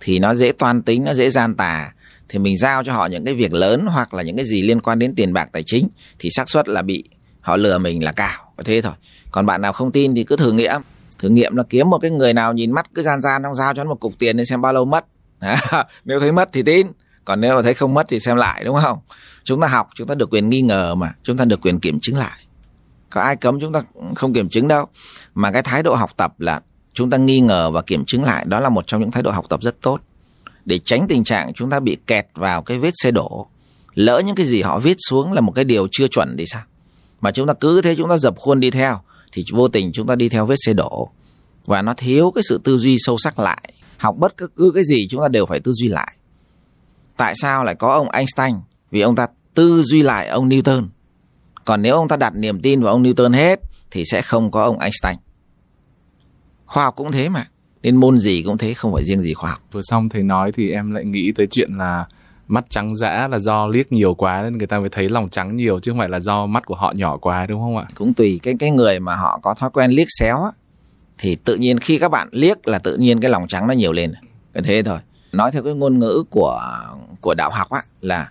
Speaker 2: Thì nó dễ toan tính, nó dễ gian tà. Thì mình giao cho họ những cái việc lớn hoặc là những cái gì liên quan đến tiền bạc, tài chính, thì xác suất là bị họ lừa mình là cao. Thế thôi. Còn bạn nào không tin thì cứ thử nghiệm thử nghiệm là kiếm một cái người nào nhìn mắt cứ gian gian trong giao cho nó một cục tiền để xem bao lâu mất. Nếu thấy mất thì tin, còn nếu mà thấy không mất thì xem lại, đúng không? Chúng ta học, chúng ta được quyền nghi ngờ mà, chúng ta được quyền kiểm chứng lại. Có ai cấm chúng ta không kiểm chứng đâu. Mà cái thái độ học tập là chúng ta nghi ngờ và kiểm chứng lại, đó là một trong những thái độ học tập rất tốt. Để tránh tình trạng chúng ta bị kẹt vào cái vết xe đổ, lỡ những cái gì họ viết xuống là một cái điều chưa chuẩn thì sao? Mà chúng ta cứ thế chúng ta dập khuôn đi theo thì vô tình chúng ta đi theo vết xe đổ. Và nó thiếu cái sự tư duy sâu sắc lại. Học bất cứ cái gì chúng ta đều phải tư duy lại. Tại sao lại có ông Einstein? Vì ông ta tư duy lại ông Newton. Còn nếu ông ta đặt niềm tin vào ông Newton hết, thì sẽ không có ông Einstein. Khoa học cũng thế mà. Nên môn gì cũng thế, không phải riêng gì khoa học.
Speaker 1: Vừa xong thầy nói thì em lại nghĩ tới chuyện là mắt trắng dã là do liếc nhiều quá nên người ta mới thấy lòng trắng nhiều chứ không phải là do mắt của họ nhỏ quá đúng không ạ?
Speaker 2: Cũng tùy cái cái người mà họ có thói quen liếc xéo á, thì tự nhiên khi các bạn liếc là tự nhiên cái lòng trắng nó nhiều lên. Cái thế thôi. Nói theo cái ngôn ngữ của của đạo học á là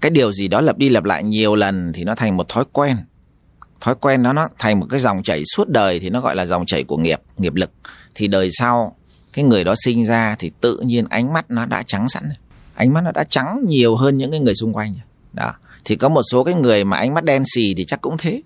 Speaker 2: cái điều gì đó lặp đi lặp lại nhiều lần thì nó thành một thói quen. Thói quen đó nó thành một cái dòng chảy suốt đời thì nó gọi là dòng chảy của nghiệp nghiệp lực. Thì đời sau cái người đó sinh ra thì tự nhiên ánh mắt nó đã trắng sẵn. rồi ánh mắt nó đã trắng nhiều hơn những cái người xung quanh đó. Thì có một số cái người mà ánh mắt đen xì thì chắc cũng thế.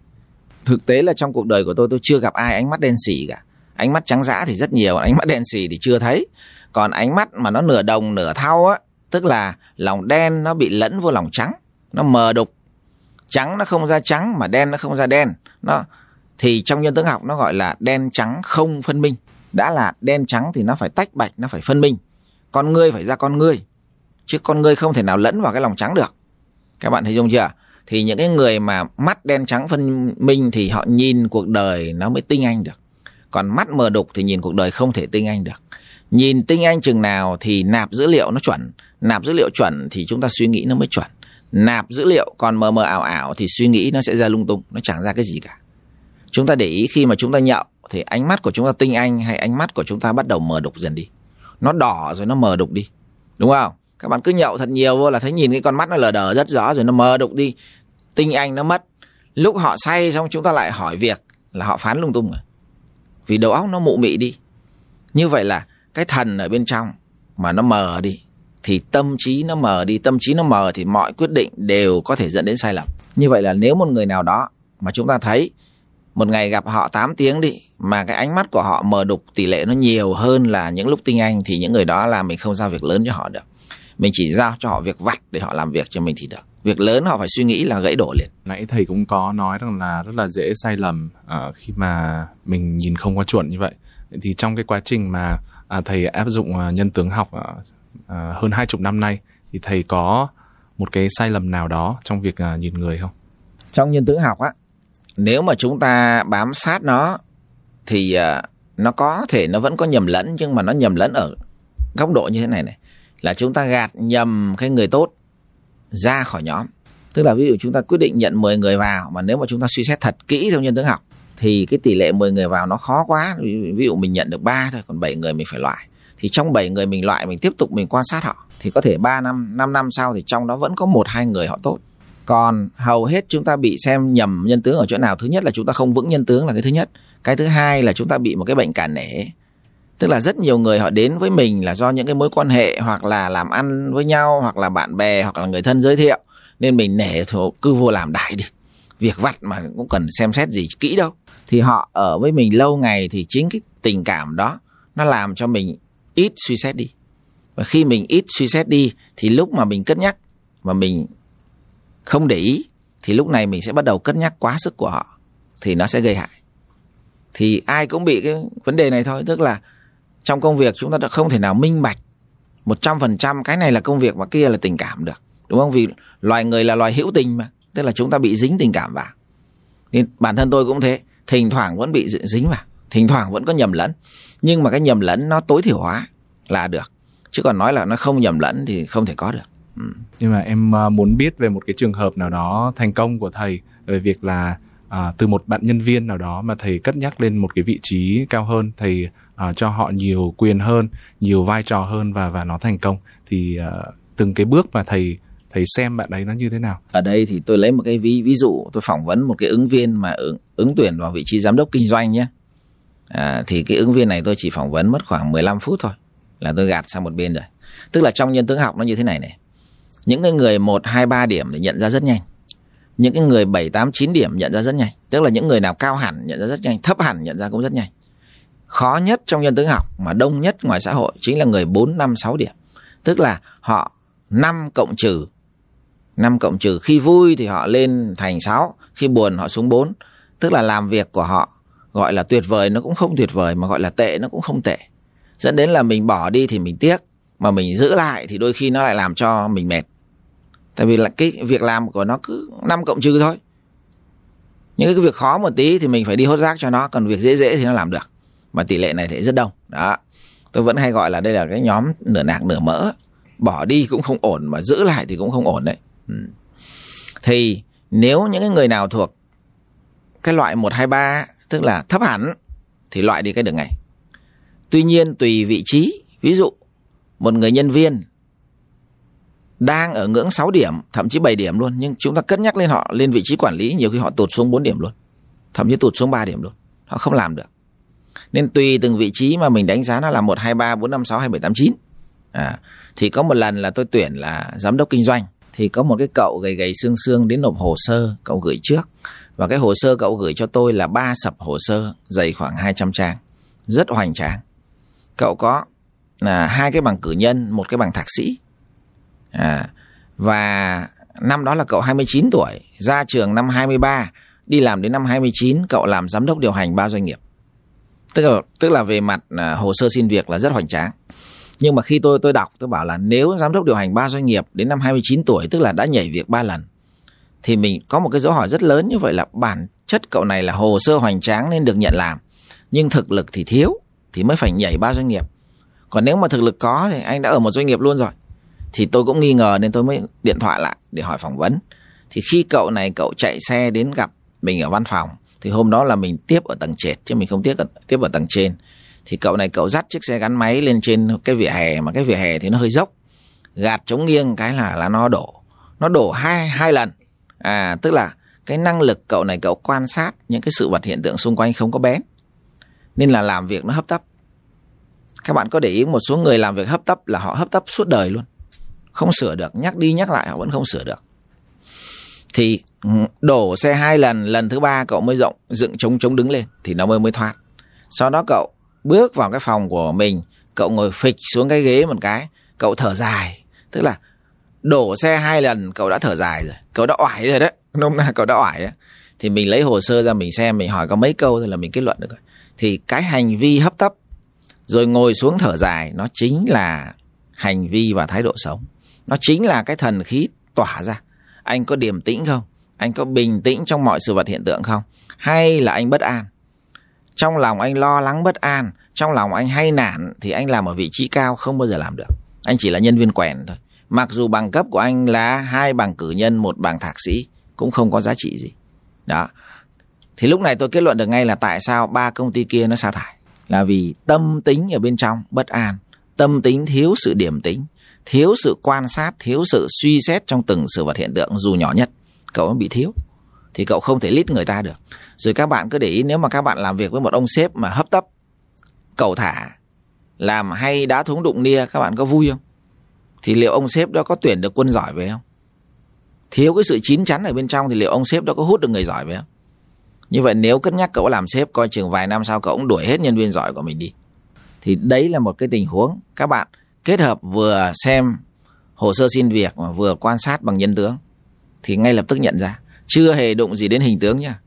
Speaker 2: Thực tế là trong cuộc đời của tôi tôi chưa gặp ai ánh mắt đen xì cả. Ánh mắt trắng dã thì rất nhiều, ánh mắt đen xì thì chưa thấy. Còn ánh mắt mà nó nửa đồng, nửa thau á, tức là lòng đen nó bị lẫn vô lòng trắng, nó mờ đục. Trắng nó không ra trắng mà đen nó không ra đen. Nó, thì trong nhân tướng học nó gọi là đen trắng không phân minh. Đã là đen trắng thì nó phải tách bạch, nó phải phân minh. Con ngươi phải ra con ngươi chứ con ngươi không thể nào lẫn vào cái lòng trắng được. Các bạn thấy không chưa? Thì những cái người mà mắt đen trắng phân minh thì họ nhìn cuộc đời nó mới tinh anh được. Còn mắt mờ đục thì nhìn cuộc đời không thể tinh anh được. Nhìn tinh anh chừng nào thì nạp dữ liệu nó chuẩn. Nạp dữ liệu chuẩn thì chúng ta suy nghĩ nó mới chuẩn. Nạp dữ liệu còn mờ mờ ảo ảo thì suy nghĩ nó sẽ ra lung tung, nó chẳng ra cái gì cả. Chúng ta để ý khi mà chúng ta nhậu thì ánh mắt của chúng ta tinh anh hay ánh mắt của chúng ta bắt đầu mờ đục dần đi. Nó đỏ rồi nó mờ đục đi. Đúng không? Các bạn cứ nhậu thật nhiều vô là thấy nhìn cái con mắt nó lờ đờ rất rõ rồi nó mờ đục đi. Tinh anh nó mất. Lúc họ say xong chúng ta lại hỏi việc là họ phán lung tung rồi vì đầu óc nó mụ mị đi. Như vậy là cái thần ở bên trong mà nó mờ đi, thì tâm trí nó mờ đi. Tâm trí nó mờ thì mọi quyết định đều có thể dẫn đến sai lầm. Như vậy là nếu một người nào đó mà chúng ta thấy một ngày gặp họ 8 tiếng đi, mà cái ánh mắt của họ mờ đục, tỷ lệ nó nhiều hơn là những lúc tinh anh, thì những người đó là mình không giao việc lớn cho họ được mình chỉ giao cho họ việc vặt để họ làm việc cho mình thì được. Việc lớn họ phải suy nghĩ là gãy đổ liền.
Speaker 1: Nãy thầy cũng có nói rằng là rất là dễ sai lầm uh, khi mà mình nhìn không có chuẩn như vậy. Thì trong cái quá trình mà uh, thầy áp dụng uh, nhân tướng học uh, uh, hơn hai chục năm nay thì thầy có một cái sai lầm nào đó trong việc uh, nhìn người không?
Speaker 2: Trong nhân tướng học á nếu mà chúng ta bám sát nó thì uh, nó có thể nó vẫn có nhầm lẫn nhưng mà nó nhầm lẫn ở góc độ như thế này này là chúng ta gạt nhầm cái người tốt ra khỏi nhóm. Tức là ví dụ chúng ta quyết định nhận 10 người vào, mà nếu mà chúng ta suy xét thật kỹ theo nhân tướng học, thì cái tỷ lệ 10 người vào nó khó quá. Ví dụ mình nhận được 3 thôi, còn 7 người mình phải loại. Thì trong 7 người mình loại, mình tiếp tục mình quan sát họ, thì có thể 3 năm 5 năm sau thì trong đó vẫn có một, hai người họ tốt. Còn hầu hết chúng ta bị xem nhầm nhân tướng ở chỗ nào? Thứ nhất là chúng ta không vững nhân tướng là cái thứ nhất. Cái thứ hai là chúng ta bị một cái bệnh cả nể tức là rất nhiều người họ đến với mình là do những cái mối quan hệ hoặc là làm ăn với nhau, hoặc là bạn bè, hoặc là người thân giới thiệu. Nên mình nể thổ, cứ vô làm đại đi. Việc vặt mà cũng cần xem xét gì kỹ đâu. Thì họ ở với mình lâu ngày thì chính cái tình cảm đó nó làm cho mình ít suy xét đi. Và khi mình ít suy xét đi thì lúc mà mình cất nhắc mà mình không để ý thì lúc này mình sẽ bắt đầu cất nhắc quá sức của họ thì nó sẽ gây hại. Thì ai cũng bị cái vấn đề này thôi. Tức là trong công việc chúng ta đã không thể nào minh bạch một trăm phần trăm cái này là công việc và kia là tình cảm được. Đúng không? Vì loài người là loài hữu tình mà tức là chúng ta bị dính tình cảm vào. Nên bản thân tôi cũng thế thỉnh thoảng vẫn bị dính vào thỉnh thoảng vẫn có nhầm lẫn. Nhưng mà cái nhầm lẫn nó tối thiểu hóa là được. Chứ còn nói là nó không nhầm lẫn thì không thể có được.
Speaker 1: Ừ. nhưng mà em à, muốn biết về một cái trường hợp nào đó thành công của thầy về việc là à, từ một bạn nhân viên nào đó mà thầy cất nhắc lên một cái vị trí cao hơn thầy uh, cho họ nhiều quyền hơn nhiều vai trò hơn và và nó thành công. Thì uh, từng cái bước mà thầy thầy xem bạn ấy nó như thế nào?
Speaker 2: Ở đây thì tôi lấy một cái ví ví dụ tôi phỏng vấn một cái ứng viên mà ứng, ứng tuyển vào vị trí giám đốc kinh doanh nhé. À, thì cái ứng viên này tôi chỉ phỏng vấn mất khoảng 15 phút thôi là tôi gạt sang một bên rồi. Tức là trong nhân tướng học nó như thế này này. Những cái người một hai ba điểm thì nhận ra rất nhanh. Những cái người 7, 8, 9 điểm nhận ra rất nhanh. Tức là những người nào cao hẳn nhận ra rất nhanh thấp hẳn nhận ra cũng rất nhanh khó nhất trong nhân tướng học mà đông nhất ngoài xã hội chính là người 4, 5, 6 điểm. Tức là họ 5 cộng trừ 5 cộng trừ khi vui thì họ lên thành 6 khi buồn họ xuống 4 tức là làm việc của họ gọi là tuyệt vời nó cũng không tuyệt vời mà gọi là tệ nó cũng không tệ. Dẫn đến là mình bỏ đi thì mình tiếc mà mình giữ lại thì đôi khi nó lại làm cho mình mệt. Tại vì là cái việc làm của nó cứ 5 cộng trừ thôi. Những cái việc khó một tí thì mình phải đi hốt rác cho nó còn việc dễ dễ thì nó làm được mà tỷ lệ này thì rất đông đó tôi vẫn hay gọi là đây là cái nhóm nửa nạc nửa mỡ bỏ đi cũng không ổn mà giữ lại thì cũng không ổn đấy ừ. thì nếu những cái người nào thuộc cái loại một hai ba tức là thấp hẳn thì loại đi cái đường này tuy nhiên tùy vị trí ví dụ một người nhân viên đang ở ngưỡng 6 điểm, thậm chí 7 điểm luôn, nhưng chúng ta cất nhắc lên họ lên vị trí quản lý, nhiều khi họ tụt xuống 4 điểm luôn. Thậm chí tụt xuống 3 điểm luôn. Họ không làm được. Nên tùy từng vị trí mà mình đánh giá nó là 1 2 3 4 5 6 2 7 8 9. À, thì có một lần là tôi tuyển là giám đốc kinh doanh. Thì có một cái cậu gầy gầy xương xương đến nộp hồ sơ cậu gửi trước. Và cái hồ sơ cậu gửi cho tôi là ba sập hồ sơ dày khoảng 200 trang. Rất hoành tráng. Cậu có là hai cái bằng cử nhân một cái bằng thạc sĩ. À, và năm đó là cậu 29 tuổi. Ra trường năm 23 đi làm đến năm 29 cậu làm giám đốc điều hành ba doanh nghiệp tức là tức là về mặt à, hồ sơ xin việc là rất hoành tráng. Nhưng mà khi tôi tôi đọc, tôi bảo là nếu giám đốc điều hành ba doanh nghiệp đến năm 29 tuổi, tức là đã nhảy việc ba lần, thì mình có một cái dấu hỏi rất lớn như vậy là bản chất cậu này là hồ sơ hoành tráng nên được nhận làm, nhưng thực lực thì thiếu thì mới phải nhảy ba doanh nghiệp. Còn nếu mà thực lực có thì anh đã ở một doanh nghiệp luôn rồi, thì tôi cũng nghi ngờ nên tôi mới điện thoại lại để hỏi phỏng vấn. Thì khi cậu này cậu chạy xe đến gặp mình ở văn phòng thì hôm đó là mình tiếp ở tầng trệt chứ mình không tiếp ở, tiếp ở tầng trên. Thì cậu này cậu dắt chiếc xe gắn máy lên trên cái vỉa hè mà cái vỉa hè thì nó hơi dốc. Gạt chống nghiêng cái là là nó đổ. Nó đổ hai hai lần. À tức là cái năng lực cậu này cậu quan sát những cái sự vật hiện tượng xung quanh không có bén. Nên là làm việc nó hấp tấp. Các bạn có để ý một số người làm việc hấp tấp là họ hấp tấp suốt đời luôn. Không sửa được nhắc đi nhắc lại họ vẫn không sửa được thì đổ xe hai lần lần thứ ba cậu mới rộng, dựng chống chống đứng lên, thì nó mới mới thoát. Sau đó cậu bước vào cái phòng của mình, cậu ngồi phịch xuống cái ghế một cái, cậu thở dài. Tức là đổ xe hai lần, cậu đã thở dài rồi. Cậu đã oải rồi đấy. Nôm na cậu đã oải đấy thì mình lấy hồ sơ ra mình xem, mình hỏi có mấy câu thôi là mình kết luận được rồi. Thì cái hành vi hấp tấp, rồi ngồi xuống thở dài, nó chính là hành vi và thái độ sống. Nó chính là cái thần khí tỏa ra anh có điềm tĩnh không? Anh có bình tĩnh trong mọi sự vật hiện tượng không? Hay là anh bất an? Trong lòng anh lo lắng bất an, trong lòng anh hay nản, thì anh làm ở vị trí cao không bao giờ làm được. Anh chỉ là nhân viên quèn thôi. Mặc dù bằng cấp của anh là hai bằng cử nhân, một bằng thạc sĩ, cũng không có giá trị gì. Đó. Thì lúc này tôi kết luận được ngay là tại sao ba công ty kia nó sa thải. Là vì tâm tính ở bên trong bất an, tâm tính thiếu sự điểm tính thiếu sự quan sát, thiếu sự suy xét trong từng sự vật hiện tượng, dù nhỏ nhất, cậu bị thiếu, thì cậu không thể lít người ta được. Rồi các bạn cứ để ý, nếu mà các bạn làm việc với một ông sếp mà hấp tấp cầu thả, làm hay đá thúng đụng nia, các bạn có vui không? Thì liệu ông sếp đó có tuyển được quân giỏi về không? Thiếu cái sự chín chắn ở bên trong thì liệu ông sếp đó có hút được người giỏi về không? Như vậy nếu cân nhắc cậu làm sếp coi chừng vài năm sau cậu cũng đuổi hết nhân viên giỏi của mình đi. Thì đấy là một cái tình huống các bạn kết hợp vừa xem hồ sơ xin việc mà vừa quan sát bằng nhân tướng thì ngay lập tức nhận ra chưa hề đụng gì đến hình tướng nha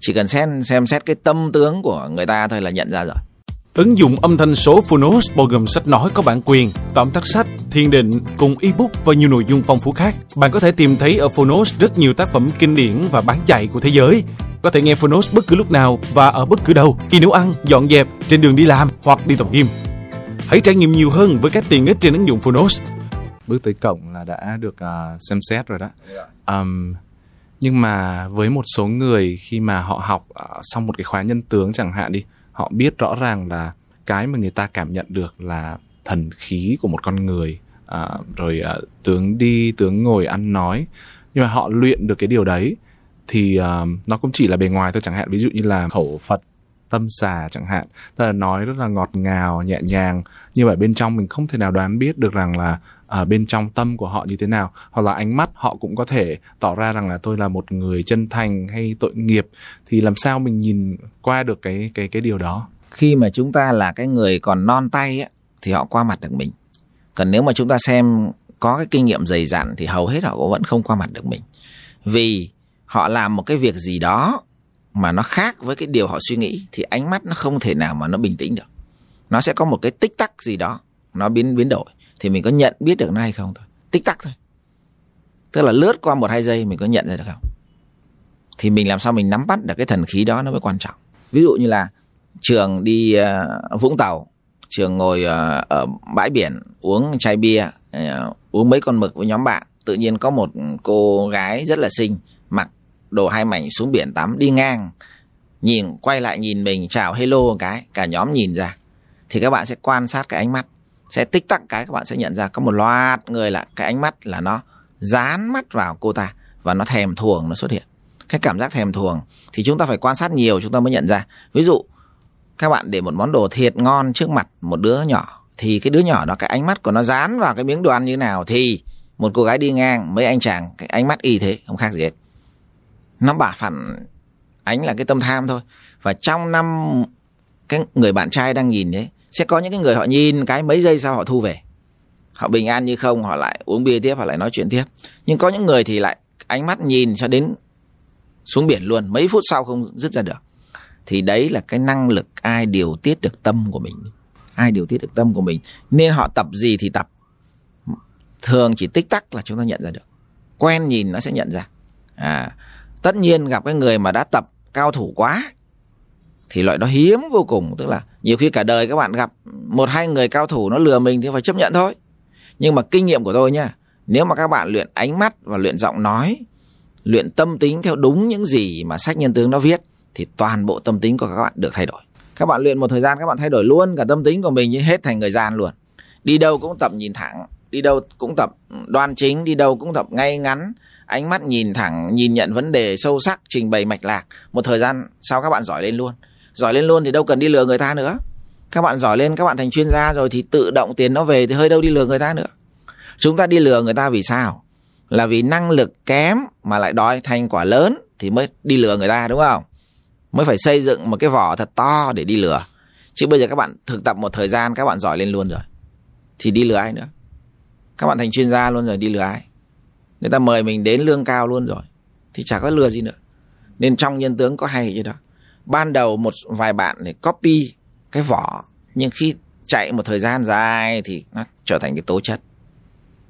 Speaker 2: chỉ cần xem xem xét cái tâm tướng của người ta thôi là nhận ra rồi
Speaker 3: Ứng dụng âm thanh số Phonos bao gồm sách nói có bản quyền, tóm tắt sách, thiền định cùng ebook và nhiều nội dung phong phú khác. Bạn có thể tìm thấy ở Phonos rất nhiều tác phẩm kinh điển và bán chạy của thế giới. Có thể nghe Phonos bất cứ lúc nào và ở bất cứ đâu, khi nấu ăn, dọn dẹp, trên đường đi làm hoặc đi tập gym. Hãy trải nghiệm nhiều hơn với các tiện ích trên ứng dụng Phonos.
Speaker 1: bước tới cổng là đã được uh, xem xét rồi đó. Um, nhưng mà với một số người khi mà họ học uh, xong một cái khóa nhân tướng chẳng hạn đi họ biết rõ ràng là cái mà người ta cảm nhận được là thần khí của một con người uh, rồi uh, tướng đi tướng ngồi ăn nói. Nhưng mà họ luyện được cái điều đấy thì uh, nó cũng chỉ là bề ngoài thôi chẳng hạn. Ví dụ như là khẩu phật tâm xà chẳng hạn. Tức là nói rất là ngọt ngào nhẹ nhàng như vậy bên trong mình không thể nào đoán biết được rằng là ở bên trong tâm của họ như thế nào. Hoặc là ánh mắt họ cũng có thể tỏ ra rằng là tôi là một người chân thành hay tội nghiệp thì làm sao mình nhìn qua được cái cái cái điều đó?
Speaker 2: Khi mà chúng ta là cái người còn non tay á, thì họ qua mặt được mình. Còn nếu mà chúng ta xem có cái kinh nghiệm dày dặn thì hầu hết họ cũng vẫn không qua mặt được mình. Vì họ làm một cái việc gì đó mà nó khác với cái điều họ suy nghĩ thì ánh mắt nó không thể nào mà nó bình tĩnh được. Nó sẽ có một cái tích tắc gì đó nó biến biến đổi. Thì mình có nhận biết được nó hay không thôi. Tích tắc thôi. Tức là lướt qua một hai giây mình có nhận ra được không? Thì mình làm sao mình nắm bắt được cái thần khí đó nó mới quan trọng. Ví dụ như là trường đi uh, vũng tàu trường ngồi uh, ở bãi biển uống chai bia uh, uống mấy con mực với nhóm bạn. Tự nhiên có một cô gái rất là xinh đồ hai mảnh xuống biển tắm đi ngang. Nhìn, quay lại nhìn mình, chào hello một cái, cả nhóm nhìn ra. Thì các bạn sẽ quan sát cái ánh mắt, sẽ tích tắc cái các bạn sẽ nhận ra có một loạt người là cái ánh mắt là nó dán mắt vào cô ta và nó thèm thuồng nó xuất hiện. Cái cảm giác thèm thuồng thì chúng ta phải quan sát nhiều chúng ta mới nhận ra. Ví dụ, các bạn để một món đồ thiệt ngon trước mặt một đứa nhỏ thì cái đứa nhỏ đó, cái ánh mắt của nó dán vào cái miếng đồ ăn như nào thì một cô gái đi ngang mấy anh chàng, cái ánh mắt y thế, không khác gì hết nó bả phản ánh là cái tâm tham thôi. Và trong năm cái người bạn trai đang nhìn đấy sẽ có những cái người họ nhìn cái mấy giây sau họ thu về. Họ bình an như không, họ lại uống bia tiếp, họ lại nói chuyện tiếp. Nhưng có những người thì lại ánh mắt nhìn cho đến xuống biển luôn, mấy phút sau không dứt ra được. Thì đấy là cái năng lực ai điều tiết được tâm của mình. Ai điều tiết được tâm của mình. Nên họ tập gì thì tập. Thường chỉ tích tắc là chúng ta nhận ra được. Quen nhìn nó sẽ nhận ra. À tất nhiên gặp cái người mà đã tập cao thủ quá, thì loại đó hiếm vô cùng. Tức là nhiều khi cả đời các bạn gặp một hai người cao thủ nó lừa mình thì phải chấp nhận thôi. Nhưng mà kinh nghiệm của tôi nha, nếu mà các bạn luyện ánh mắt và luyện giọng nói, luyện tâm tính theo đúng những gì mà sách nhân tướng nó viết, thì toàn bộ tâm tính của các bạn được thay đổi. Các bạn luyện một thời gian, các bạn thay đổi luôn cả tâm tính của mình như hết thành người gian luôn. Đi đâu cũng tập nhìn thẳng, đi đâu cũng tập đoan chính, đi đâu cũng tập ngay ngắn ánh mắt nhìn thẳng, nhìn nhận vấn đề sâu sắc, trình bày mạch lạc. Một thời gian sau các bạn giỏi lên luôn. Giỏi lên luôn thì đâu cần đi lừa người ta nữa. Các bạn giỏi lên, các bạn thành chuyên gia rồi thì tự động tiền nó về thì hơi đâu đi lừa người ta nữa. Chúng ta đi lừa người ta vì sao? Là vì năng lực kém mà lại đòi thành quả lớn thì mới đi lừa người ta, đúng không? Mới phải xây dựng một cái vỏ thật to để đi lừa. Chứ bây giờ các bạn thực tập một thời gian, các bạn giỏi lên luôn rồi, thì đi lừa ai nữa? Các bạn thành chuyên gia luôn rồi, đi lừa ai? Người ta mời mình đến lương cao luôn rồi thì chả có lừa gì nữa. Nên trong nhân tướng có hay như đó. Ban đầu một vài bạn để copy cái vỏ nhưng khi chạy một thời gian dài thì nó trở thành cái tố chất.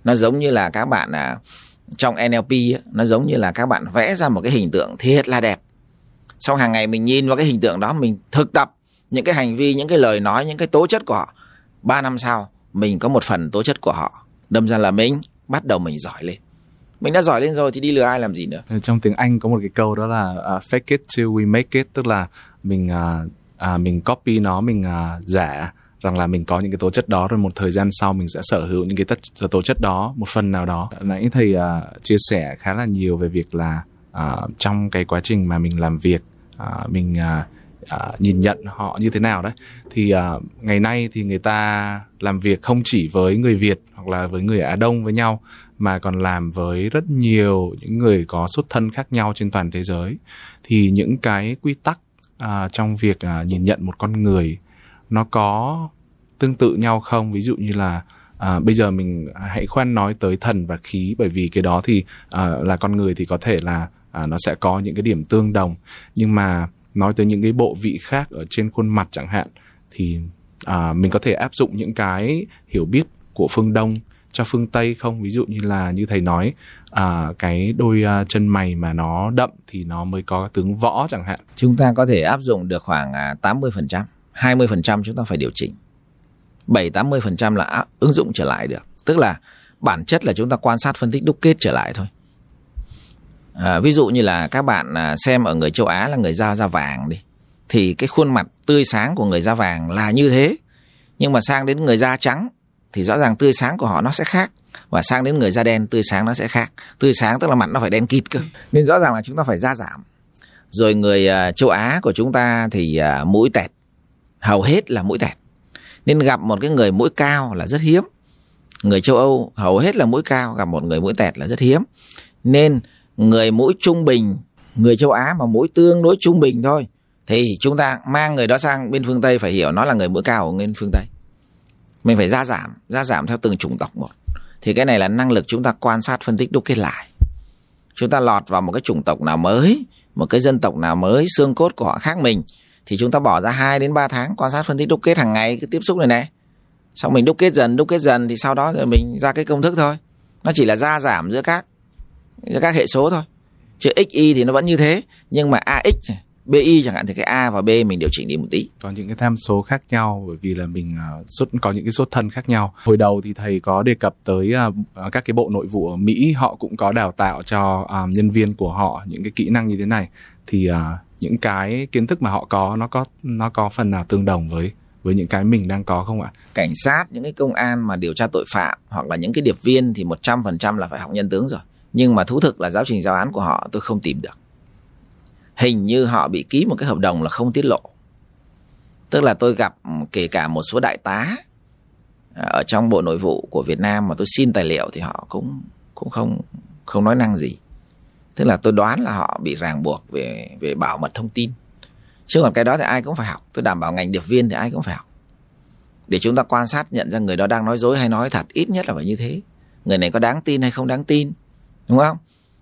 Speaker 2: Nó giống như là các bạn à, trong NLP nó giống như là các bạn vẽ ra một cái hình tượng thiệt là đẹp. Sau hàng ngày mình nhìn vào cái hình tượng đó mình thực tập những cái hành vi những cái lời nói những cái tố chất của họ. Ba năm sau mình có một phần tố chất của họ. Đâm ra là mình bắt đầu mình giỏi lên mình đã giỏi lên rồi thì đi lừa ai làm gì nữa?
Speaker 1: Ờ, trong tiếng anh có một cái câu đó là uh, fake it till we make it tức là mình uh, uh, mình copy nó mình uh, giả rằng là mình có những cái tố chất đó rồi một thời gian sau mình sẽ sở hữu những cái tất, tố chất đó một phần nào đó. Nãy thầy uh, chia sẻ khá là nhiều về việc là uh, trong cái quá trình mà mình làm việc uh, mình uh, uh, nhìn nhận họ như thế nào đấy thì uh, ngày nay thì người ta làm việc không chỉ với người Việt hoặc là với người Á Đông với nhau mà còn làm với rất nhiều những người có xuất thân khác nhau trên toàn thế giới. Thì những cái quy tắc uh, trong việc uh, nhìn nhận một con người nó có tương tự nhau không? Ví dụ như là à, bây giờ mình hãy khoan nói tới thần và khí bởi vì cái đó thì à, là con người thì có thể là à, nó sẽ có những cái điểm tương đồng. Nhưng mà nói tới những cái bộ vị khác ở trên khuôn mặt chẳng hạn thì à, mình có thể áp dụng những cái hiểu biết của phương đông cho phương tây không? Ví dụ như là như thầy nói à, cái đôi à, chân mày mà nó đậm thì nó mới có tướng võ chẳng hạn.
Speaker 2: Chúng ta có thể áp dụng được khoảng 80% à, 20% chúng ta phải điều chỉnh. 7-80% là ứng dụng trở lại được. Tức là bản chất là chúng ta quan sát phân tích đúc kết trở lại thôi. À, ví dụ như là các bạn à, xem ở người châu Á là người da da vàng đi thì cái khuôn mặt tươi sáng của người da vàng là như thế. Nhưng mà sang đến người da trắng thì rõ ràng tươi sáng của họ nó sẽ khác. Và sang đến người da đen tươi sáng nó sẽ khác. Tươi sáng tức là mặt nó phải đen kịt cơ. Nên rõ ràng là chúng ta phải da giảm. Rồi người uh, châu Á của chúng ta thì uh, mũi tẹt. Hầu hết là mũi tẹt. Nên gặp một cái người mũi cao là rất hiếm. Người châu Âu hầu hết là mũi cao gặp một người mũi tẹt là rất hiếm. Nên người mũi trung bình người châu Á mà mũi tương đối trung bình thôi thì chúng ta mang người đó sang bên phương Tây phải hiểu nó là người mũi cao ở bên phương Tây mình phải gia giảm gia giảm theo từng chủng tộc một. Thì cái này là năng lực chúng ta quan sát, phân tích, đúc kết lại. Chúng ta lọt vào một cái chủng tộc nào mới, một cái dân tộc nào mới, xương cốt của họ khác mình, thì chúng ta bỏ ra 2 đến 3 tháng quan sát, phân tích, đúc kết hàng ngày cái tiếp xúc này này. Xong mình đúc kết dần, đúc kết dần thì sau đó rồi mình ra cái công thức thôi. Nó chỉ là gia giảm giữa các giữa các hệ số thôi. Chứ xy thì nó vẫn như thế, nhưng mà ax BI chẳng hạn thì cái A và B mình điều chỉnh đi một tí.
Speaker 1: Có những cái tham số khác nhau bởi vì là mình uh, xuất có những cái xuất thân khác nhau. Hồi đầu thì thầy có đề cập tới uh, các cái bộ nội vụ ở Mỹ họ cũng có đào tạo cho nhân viên của họ những cái kỹ năng như thế này thì những cái kiến thức mà họ có nó có nó có phần nào tương đồng với với những cái mình đang có không ạ?
Speaker 2: Cảnh sát, những cái công an mà điều tra tội phạm hoặc là những cái điệp viên thì 100% là phải học nhân tướng rồi. Nhưng mà thú thực là giáo trình giáo án của họ tôi không tìm được hình như họ bị ký một cái hợp đồng là không tiết lộ. Tức là tôi gặp kể cả một số đại tá ở trong bộ nội vụ của Việt Nam mà tôi xin tài liệu thì họ cũng cũng không không nói năng gì. Tức là tôi đoán là họ bị ràng buộc về về bảo mật thông tin. Chứ còn cái đó thì ai cũng phải học. Tôi đảm bảo ngành điệp viên thì ai cũng phải học. Để chúng ta quan sát nhận ra người đó đang nói dối hay nói thật, ít nhất là phải như thế. Người này có đáng tin hay không đáng tin, đúng không?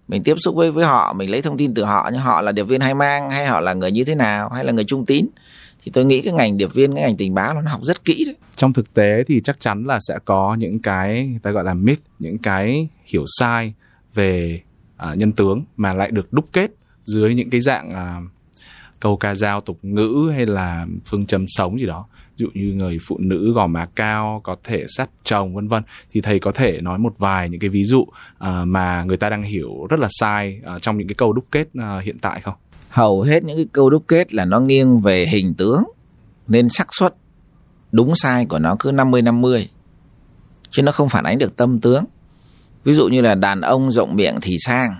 Speaker 2: Mình tiếp xúc với với họ mình lấy thông tin từ họ nhưng họ là điệp viên hay mang hay họ là người như thế nào hay là người trung tín. Thì tôi nghĩ cái ngành điệp viên cái ngành tình báo nó học rất kỹ đấy.
Speaker 1: Trong thực tế thì chắc chắn là sẽ có những cái người ta gọi là myth những cái hiểu sai về uh, nhân tướng mà lại được đúc kết dưới những cái dạng uh, câu ca dao tục ngữ hay là phương châm sống gì đó dụ như người phụ nữ gò má cao có thể sát chồng vân vân. Thì thầy có thể nói một vài những cái ví dụ uh, mà người ta đang hiểu rất là sai uh, trong những cái câu đúc kết uh, hiện tại không?
Speaker 2: Hầu hết những cái câu đúc kết là nó nghiêng về hình tướng nên xác suất đúng sai của nó cứ 50 50 chứ nó không phản ánh được tâm tướng. Ví dụ như là đàn ông rộng miệng thì sang.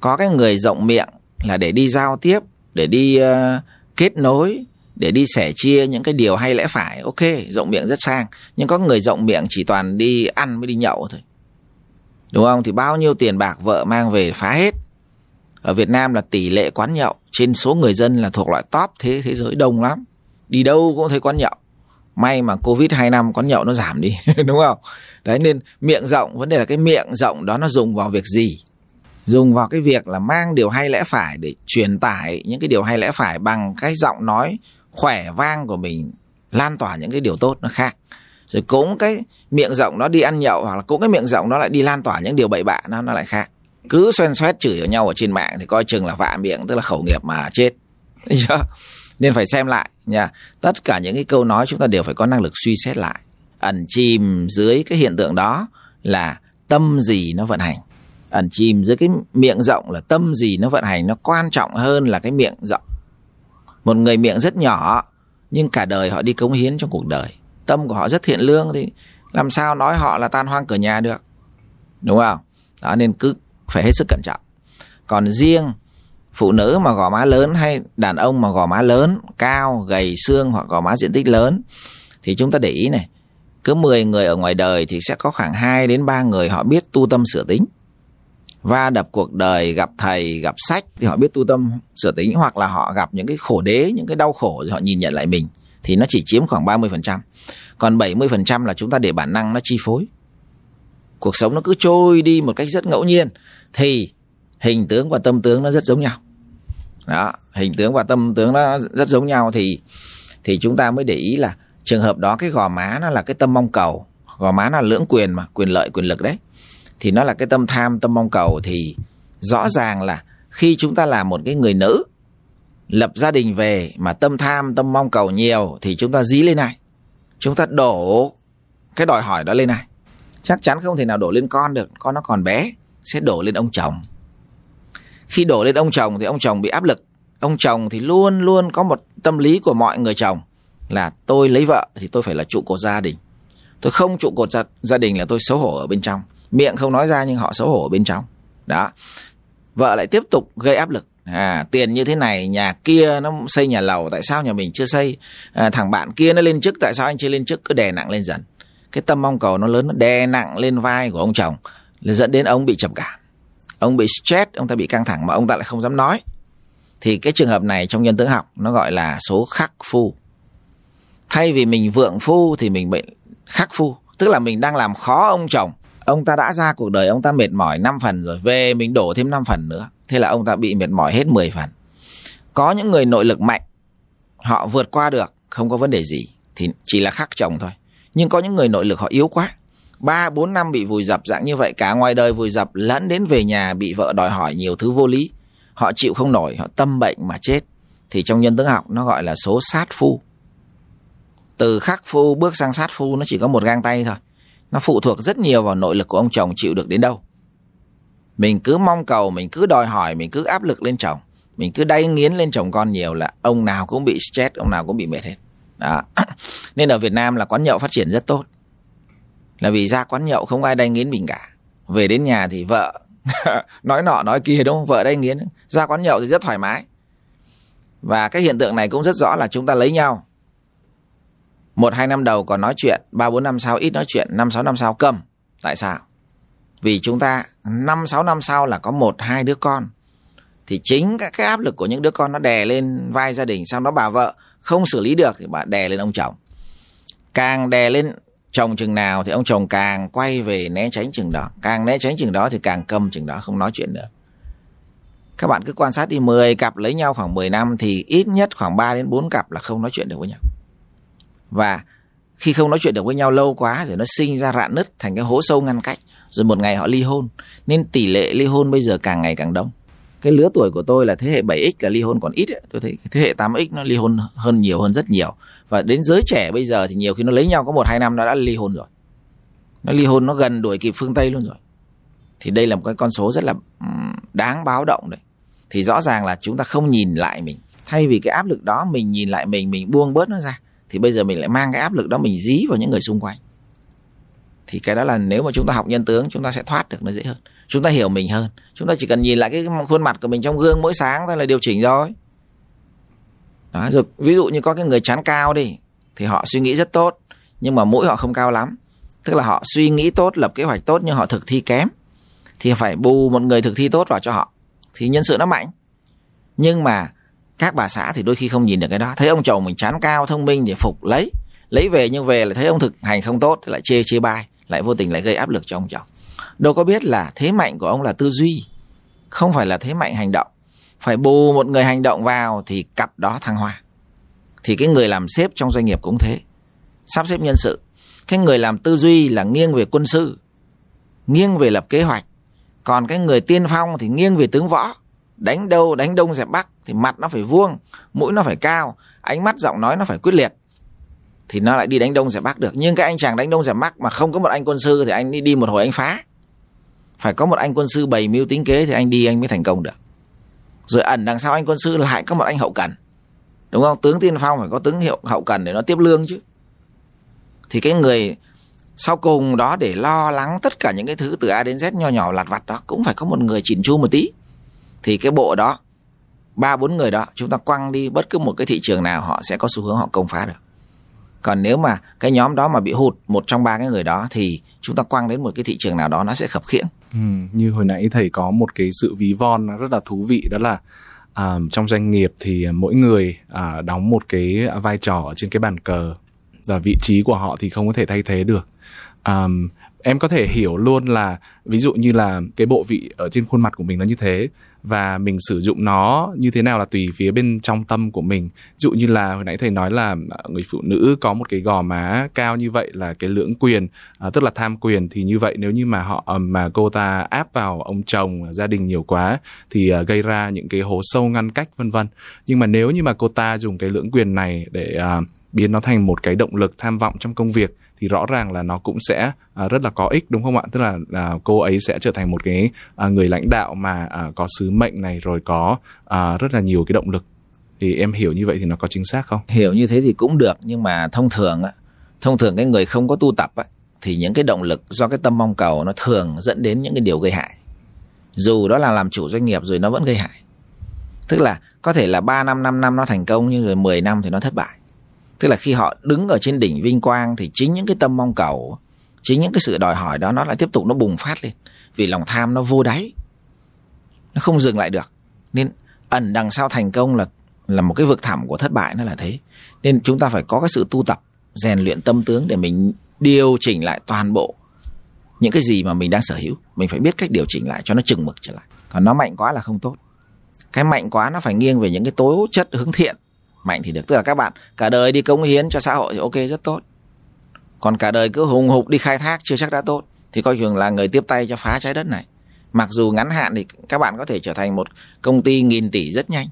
Speaker 2: Có cái người rộng miệng là để đi giao tiếp để đi uh, kết nối để đi sẻ chia những cái điều hay lẽ phải. Ok, rộng miệng rất sang. Nhưng có người rộng miệng chỉ toàn đi ăn mới đi nhậu thôi. Đúng không? Thì bao nhiêu tiền bạc vợ mang về phá hết. Ở Việt Nam là tỷ lệ quán nhậu trên số người dân là thuộc loại top thế thế giới đông lắm. Đi đâu cũng thấy quán nhậu. May mà covid 2 năm quán nhậu nó giảm đi, đúng không? Đấy, nên miệng rộng, vấn đề là cái miệng rộng đó nó dùng vào việc gì? Dùng vào cái việc là mang điều hay lẽ phải để truyền tải những cái điều hay lẽ phải bằng cái giọng nói khỏe vang của mình lan tỏa những cái điều tốt nó khác. Rồi cũng cái miệng rộng nó đi ăn nhậu hoặc là cũng cái miệng rộng nó lại đi lan tỏa những điều bậy bạ nó nó lại khác. Cứ xoen xoét chửi ở nhau ở trên mạng thì coi chừng là vạ miệng, tức là khẩu nghiệp mà chết. Nên phải xem lại nha. Tất cả những cái câu nói chúng ta đều phải có năng lực suy xét lại. Ẩn chìm dưới cái hiện tượng đó là tâm gì nó vận hành. Ẩn chìm dưới cái miệng rộng là tâm gì nó vận hành. Nó quan trọng hơn là cái miệng rộng một người miệng rất nhỏ, nhưng cả đời họ đi cống hiến trong cuộc đời. Tâm của họ rất thiện lương thì làm sao nói họ là tan hoang cửa nhà được. Đúng không? Đó, nên cứ phải hết sức cẩn trọng. Còn riêng phụ nữ mà gò má lớn hay đàn ông mà gò má lớn, cao, gầy, xương hoặc gò má diện tích lớn, thì chúng ta để ý này, cứ 10 người ở ngoài đời thì sẽ có khoảng 2 đến 3 người họ biết tu tâm sửa tính va đập cuộc đời gặp thầy gặp sách thì họ biết tu tâm sửa tính hoặc là họ gặp những cái khổ đế những cái đau khổ rồi họ nhìn nhận lại mình thì nó chỉ chiếm khoảng 30%. Còn 70% là chúng ta để bản năng nó chi phối. Cuộc sống nó cứ trôi đi một cách rất ngẫu nhiên thì hình tướng và tâm tướng nó rất giống nhau. Đó, hình tướng và tâm tướng nó rất giống nhau thì thì chúng ta mới để ý là trường hợp đó cái gò má nó là cái tâm mong cầu, gò má là lưỡng quyền mà, quyền lợi quyền lực đấy thì nó là cái tâm tham tâm mong cầu. Thì rõ ràng là khi chúng ta là một cái người nữ lập gia đình về mà tâm tham tâm mong cầu nhiều thì chúng ta dí lên này. Chúng ta đổ cái đòi hỏi đó lên này. Chắc chắn không thể nào đổ lên con được con nó còn bé sẽ đổ lên ông chồng. Khi đổ lên ông chồng thì ông chồng bị áp lực. Ông chồng thì luôn luôn có một tâm lý của mọi người chồng là tôi lấy vợ thì tôi phải là trụ cột gia đình. Tôi không trụ cột gia, gia đình là tôi xấu hổ ở bên trong miệng không nói ra nhưng họ xấu hổ ở bên trong. Đó. Vợ lại tiếp tục gây áp lực. À tiền như thế này nhà kia nó xây nhà lầu tại sao nhà mình chưa xây? À, thằng bạn kia nó lên chức tại sao anh chưa lên chức? Cứ đè nặng lên dần. Cái tâm mong cầu nó lớn nó đè nặng lên vai của ông chồng là dẫn đến ông bị trầm cảm. Ông bị stress ông ta bị căng thẳng mà ông ta lại không dám nói. Thì cái trường hợp này trong nhân tướng học nó gọi là số khắc phu. Thay vì mình vượng phu thì mình bị khắc phu tức là mình đang làm khó ông chồng ông ta đã ra cuộc đời, ông ta mệt mỏi 5 phần rồi, về mình đổ thêm 5 phần nữa. Thế là ông ta bị mệt mỏi hết 10 phần. Có những người nội lực mạnh, họ vượt qua được, không có vấn đề gì, thì chỉ là khắc chồng thôi. Nhưng có những người nội lực họ yếu quá. Ba, bốn năm bị vùi dập dạng như vậy, cả ngoài đời vùi dập, lẫn đến về nhà bị vợ đòi hỏi nhiều thứ vô lý. Họ chịu không nổi, họ tâm bệnh mà chết. Thì trong nhân tướng học, nó gọi là số sát phu. Từ khắc phu bước sang sát phu, nó chỉ có một gang tay thôi nó phụ thuộc rất nhiều vào nội lực của ông chồng chịu được đến đâu. Mình cứ mong cầu, mình cứ đòi hỏi, mình cứ áp lực lên chồng. Mình cứ đay nghiến lên chồng con nhiều là ông nào cũng bị stress, ông nào cũng bị mệt hết. Đó. Nên ở Việt Nam là quán nhậu phát triển rất tốt. Là vì ra quán nhậu không ai đay nghiến mình cả. Về đến nhà thì vợ, nói nọ nói kia đúng không? Vợ đay nghiến. Ra quán nhậu thì rất thoải mái. Và cái hiện tượng này cũng rất rõ là chúng ta lấy nhau một hai năm đầu còn nói chuyện, ba bốn năm sau ít nói chuyện, năm sáu năm sau cầm. Tại sao? Vì chúng ta, năm sáu năm sau là có một hai đứa con. Thì chính các cái áp lực của những đứa con nó đè lên vai gia đình sau đó bà vợ không xử lý được thì bà đè lên ông chồng. Càng đè lên chồng chừng nào thì ông chồng càng quay về né tránh chừng đó. Càng né tránh chừng đó thì càng câm chừng đó, không nói chuyện nữa. Các bạn cứ quan sát đi 10 cặp lấy nhau khoảng 10 năm thì ít nhất khoảng 3 đến 4 cặp là không nói chuyện được với nhau và khi không nói chuyện được với nhau lâu quá thì nó sinh ra rạn nứt thành cái hố sâu ngăn cách. Rồi một ngày họ ly hôn. Nên tỷ lệ ly hôn bây giờ càng ngày càng đông. Cái lứa tuổi của tôi là thế hệ 7x là ly hôn còn ít ấy. tôi thấy thế hệ 8x nó ly hôn hơn nhiều, hơn rất nhiều. Và đến giới trẻ bây giờ thì nhiều khi nó lấy nhau có một, hai năm nó đã ly hôn rồi. Nó ly hôn nó gần đuổi kịp phương tây luôn rồi. Thì đây là một cái con số rất là đáng báo động đấy. Thì rõ ràng là chúng ta không nhìn lại mình. Thay vì cái áp lực đó mình nhìn lại mình mình buông bớt nó ra thì bây giờ mình lại mang cái áp lực đó mình dí vào những người xung quanh. Thì cái đó là nếu mà chúng ta học nhân tướng, chúng ta sẽ thoát được nó dễ hơn. Chúng ta hiểu mình hơn. Chúng ta chỉ cần nhìn lại cái khuôn mặt của mình trong gương mỗi sáng thôi là điều chỉnh rồi. Đó, rồi ví dụ như có cái người chán cao đi, thì họ suy nghĩ rất tốt, nhưng mà mũi họ không cao lắm. Tức là họ suy nghĩ tốt, lập kế hoạch tốt, nhưng họ thực thi kém. Thì phải bù một người thực thi tốt vào cho họ. Thì nhân sự nó mạnh. Nhưng mà các bà xã thì đôi khi không nhìn được cái đó. Thấy ông chồng mình chán cao, thông minh thì phục lấy lấy về nhưng về lại thấy ông thực hành không tốt, lại chê chê bai, lại vô tình lại gây áp lực cho ông chồng. Đâu có biết là thế mạnh của ông là tư duy, không phải là thế mạnh hành động. Phải bù một người hành động vào thì cặp đó thăng hoa. Thì cái người làm sếp trong doanh nghiệp cũng thế. Sắp xếp nhân sự. Cái người làm tư duy là nghiêng về quân sự, nghiêng về lập kế hoạch. Còn cái người tiên phong thì nghiêng về tướng võ đánh đâu, đánh đông dẹp bắc thì mặt nó phải vuông, mũi nó phải cao, ánh mắt giọng nói nó phải quyết liệt. Thì nó lại đi đánh đông dẹp bắc được. Nhưng cái anh chàng đánh đông dẹp bắc mà không có một anh quân sư thì anh đi đi một hồi anh phá. Phải có một anh quân sư bày mưu tính kế thì anh đi anh mới thành công được. Rồi ẩn đằng sau anh quân sư lại có một anh hậu cần. Đúng không? Tướng tiên phong phải có tướng hiệu hậu cần để nó tiếp lương chứ. Thì cái người sau cùng đó để lo lắng tất cả những cái thứ từ A đến Z nho nhỏ lặt vặt đó cũng phải có một người chỉn chu một tí thì cái bộ đó ba bốn người đó chúng ta quăng đi bất cứ một cái thị trường nào họ sẽ có xu hướng họ công phá được. Còn nếu mà cái nhóm đó mà bị hụt một trong ba cái người đó thì chúng ta quăng đến một cái thị trường nào đó nó sẽ khập khiễng.
Speaker 1: Ừ, như hồi nãy thầy có một cái sự ví von rất là thú vị đó là à, trong doanh nghiệp thì mỗi người à, đóng một cái vai trò trên cái bàn cờ và vị trí của họ thì không có thể thay thế được. À, em có thể hiểu luôn là ví dụ như là cái bộ vị ở trên khuôn mặt của mình nó như thế và mình sử dụng nó như thế nào là tùy phía bên trong tâm của mình. Ví dụ như là hồi nãy thầy nói là à, người phụ nữ có một cái gò má cao như vậy là cái lưỡng quyền à, tức là tham quyền thì như vậy nếu như mà họ à, mà cô ta áp vào ông chồng à, gia đình nhiều quá thì à, gây ra những cái hố sâu ngăn cách vân vân. Nhưng mà nếu như mà cô ta dùng cái lưỡng quyền này để à, biến nó thành một cái động lực tham vọng trong công việc thì rõ ràng là nó cũng sẽ uh, rất là có ích đúng không ạ? Tức là, uh, cô ấy sẽ trở thành một cái uh, người lãnh đạo mà uh, có sứ mệnh này rồi có uh, rất là nhiều cái động lực. Thì em hiểu như vậy thì nó có chính xác không?
Speaker 2: Hiểu như thế thì cũng được nhưng mà thông thường á thông thường cái người không có tu tập á thì những cái động lực do cái tâm mong cầu nó thường dẫn đến những cái điều gây hại. Dù đó là làm chủ doanh nghiệp rồi nó vẫn gây hại. Tức là có thể là 3 năm 5 năm nó thành công nhưng rồi 10 năm thì nó thất bại tức là khi họ đứng ở trên đỉnh vinh quang thì chính những cái tâm mong cầu, chính những cái sự đòi hỏi đó nó lại tiếp tục nó bùng phát lên. Vì lòng tham nó vô đáy, nó không dừng lại được. Nên ẩn đằng sau thành công là là một cái vực thẳm của thất bại, nó là thế. Nên chúng ta phải có cái sự tu tập, rèn luyện tâm tướng để mình điều chỉnh lại toàn bộ những cái gì mà mình đang sở hữu. Mình phải biết cách điều chỉnh lại cho nó chừng mực trở lại. Còn nó mạnh quá là không tốt. Cái mạnh quá nó phải nghiêng về những cái tố chất hướng thiện mạnh thì được. Tức là các bạn, cả đời đi cống hiến cho xã hội thì ok, rất tốt. Còn cả đời cứ hùng hục đi khai thác chưa chắc đã tốt. Thì coi chừng là người tiếp tay cho phá trái đất này. Mặc dù ngắn hạn thì các bạn có thể trở thành một công ty nghìn tỷ rất nhanh.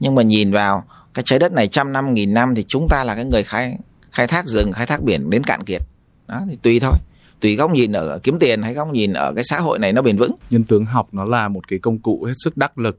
Speaker 2: Nhưng mà nhìn vào cái trái đất này trăm năm, nghìn năm thì chúng ta là cái người khai khai thác rừng, khai thác biển đến cạn kiệt. Đó, thì tùy thôi. Tùy góc nhìn ở kiếm tiền hay góc nhìn ở cái xã hội này nó bền vững.
Speaker 1: Nhân tướng học nó là một cái công cụ hết sức đắc lực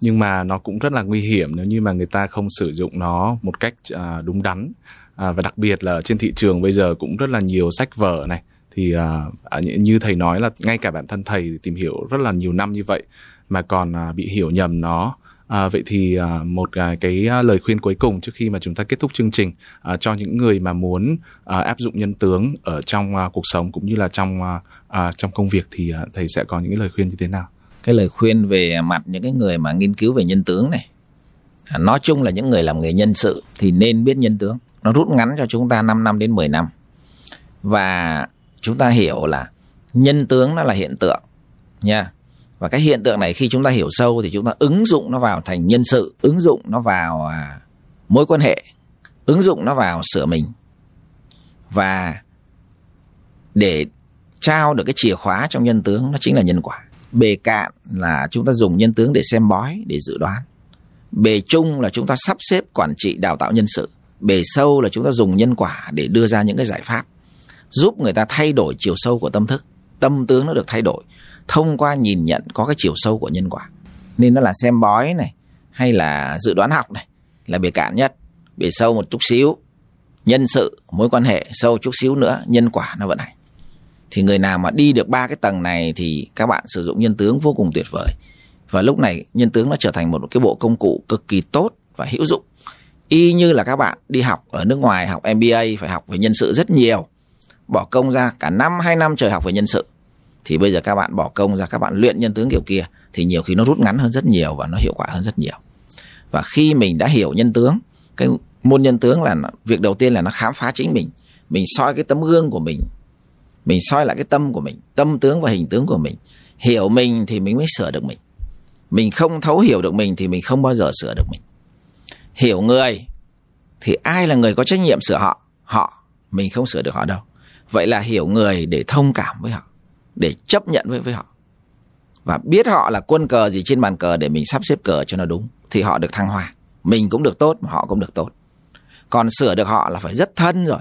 Speaker 1: nhưng mà nó cũng rất là nguy hiểm nếu như mà người ta không sử dụng nó một cách à, đúng đắn. À, và đặc biệt là trên thị trường bây giờ cũng rất là nhiều sách vở này. Thì à, à như thầy nói là ngay cả bản thân thầy tìm hiểu rất là nhiều năm như vậy mà còn à, bị hiểu nhầm nó. À, vậy thì à, một à, cái à, lời khuyên cuối cùng trước khi mà chúng ta kết thúc chương trình à, cho những người mà muốn à, áp dụng nhân tướng ở trong à, cuộc sống cũng như là trong à, à trong công việc thì à, thầy sẽ có những lời khuyên như thế nào?
Speaker 2: Cái lời khuyên về mặt những cái người mà nghiên cứu về nhân tướng này, à, nói chung là những người làm nghề nhân sự thì nên biết nhân tướng. Nó rút ngắn cho chúng ta 5 năm đến 10 năm. Và chúng ta hiểu là nhân tướng nó là hiện tượng nha và cái hiện tượng này khi chúng ta hiểu sâu thì chúng ta ứng dụng nó vào thành nhân sự ứng dụng nó vào à, mối quan hệ ứng dụng nó vào sửa mình và để trao được cái chìa khóa trong nhân tướng nó chính là nhân quả bề cạn là chúng ta dùng nhân tướng để xem bói, để dự đoán. Bề chung là chúng ta sắp xếp quản trị đào tạo nhân sự. Bề sâu là chúng ta dùng nhân quả để đưa ra những cái giải pháp, giúp người ta thay đổi chiều sâu của tâm thức. Tâm tướng nó được thay đổi thông qua nhìn nhận có cái chiều sâu của nhân quả. Nên nó là xem bói này, hay là dự đoán học này, là bề cạn nhất. Bề sâu một chút xíu, nhân sự, mối quan hệ, sâu chút xíu nữa, nhân quả nó vận hành thì người nào mà đi được ba cái tầng này thì các bạn sử dụng nhân tướng vô cùng tuyệt vời. Và lúc này, nhân tướng nó trở thành một cái bộ công cụ cực kỳ tốt và hữu dụng. Y như là các bạn đi học ở nước ngoài học MBA phải học về nhân sự rất nhiều. Bỏ công ra cả năm, hai năm trời học về nhân sự. Thì bây giờ các bạn bỏ công ra, các bạn luyện nhân tướng kiểu kia, thì nhiều khi nó rút ngắn hơn rất nhiều và nó hiệu quả hơn rất nhiều. Và khi mình đã hiểu nhân tướng, cái môn nhân tướng là việc đầu tiên là nó khám phá chính mình. Mình soi cái tấm gương của mình mình soi lại cái tâm của mình, tâm tướng và hình tướng của mình. Hiểu mình thì mình mới sửa được mình. Mình không thấu hiểu được mình thì mình không bao giờ sửa được mình. Hiểu người thì ai là người có trách nhiệm sửa họ? Họ. Mình không sửa được họ đâu. Vậy là hiểu người để thông cảm với họ, để chấp nhận với với họ. Và biết họ là quân cờ gì trên bàn cờ để mình sắp xếp cờ cho nó đúng thì họ được thăng hoa. Mình cũng được tốt mà họ cũng được tốt. Còn sửa được họ là phải rất thân rồi.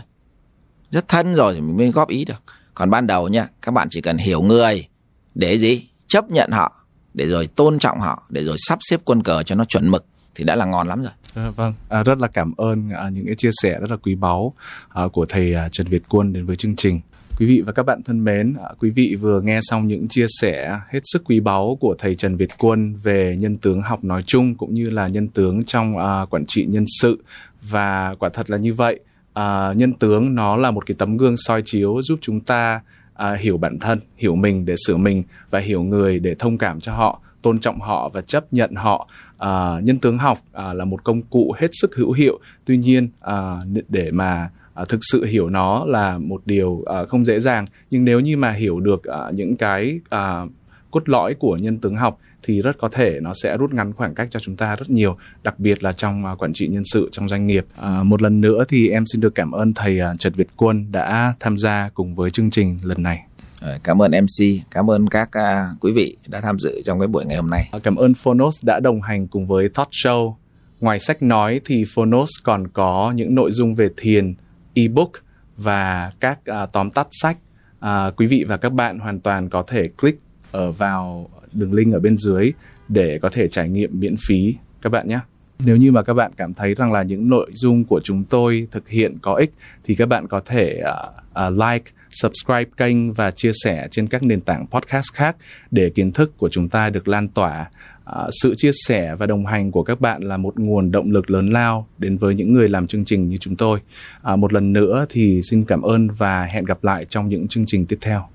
Speaker 2: Rất thân rồi thì mình mới góp ý được còn ban đầu nha các bạn chỉ cần hiểu người để gì? Chấp nhận họ để rồi tôn trọng họ để rồi sắp xếp quân cờ cho nó chuẩn mực thì đã là ngon lắm rồi.
Speaker 1: À, vâng. À, rất là cảm ơn à, những cái chia sẻ rất là quý báu à, của thầy à, Trần Việt Quân đến với chương trình. Quý vị và các bạn thân mến, à, quý vị vừa nghe xong những chia sẻ hết sức quý báu của thầy Trần Việt Quân về nhân tướng học nói chung cũng như là nhân tướng trong uh, quản trị nhân sự. Và quả thật là như vậy. Uh, nhân tướng nó là một cái tấm gương soi chiếu giúp chúng ta uh, hiểu bản thân, hiểu mình để sửa mình và hiểu người để thông cảm cho họ, tôn trọng họ và chấp nhận họ. Uh, nhân tướng học uh, là một công cụ hết sức hữu hiệu. Tuy nhiên uh, để mà à, thực sự hiểu nó là một điều à, không dễ dàng nhưng nếu như mà hiểu được à, những cái à, cốt lõi của nhân tướng học thì rất có thể nó sẽ rút ngắn khoảng cách cho chúng ta rất nhiều đặc biệt là trong uh, quản trị nhân sự trong doanh nghiệp. À, một lần nữa thì em xin được cảm ơn thầy uh, Trần Việt Quân đã tham gia cùng với chương trình lần này.
Speaker 2: Cảm ơn MC cảm ơn các uh, quý vị đã tham dự trong cái buổi ngày hôm nay.
Speaker 1: Cảm ơn Phonos đã đồng hành cùng với Thought Show. Ngoài sách nói thì Phonos còn có những nội dung về thiền ebook và các uh, tóm tắt sách. Uh, quý vị và các bạn hoàn toàn có thể click ở vào đường link ở bên dưới để có thể trải nghiệm miễn phí các bạn nhé nếu như mà các bạn cảm thấy rằng là những nội dung của chúng tôi thực hiện có ích thì các bạn có thể uh, uh, like subscribe kênh và chia sẻ trên các nền tảng podcast khác để kiến thức của chúng ta được lan tỏa Uh, sự chia sẻ và đồng hành của các bạn là một nguồn động lực lớn lao đến với những người làm chương trình như chúng tôi. Uh, một lần nữa thì xin cảm ơn và hẹn gặp lại trong những chương trình tiếp theo.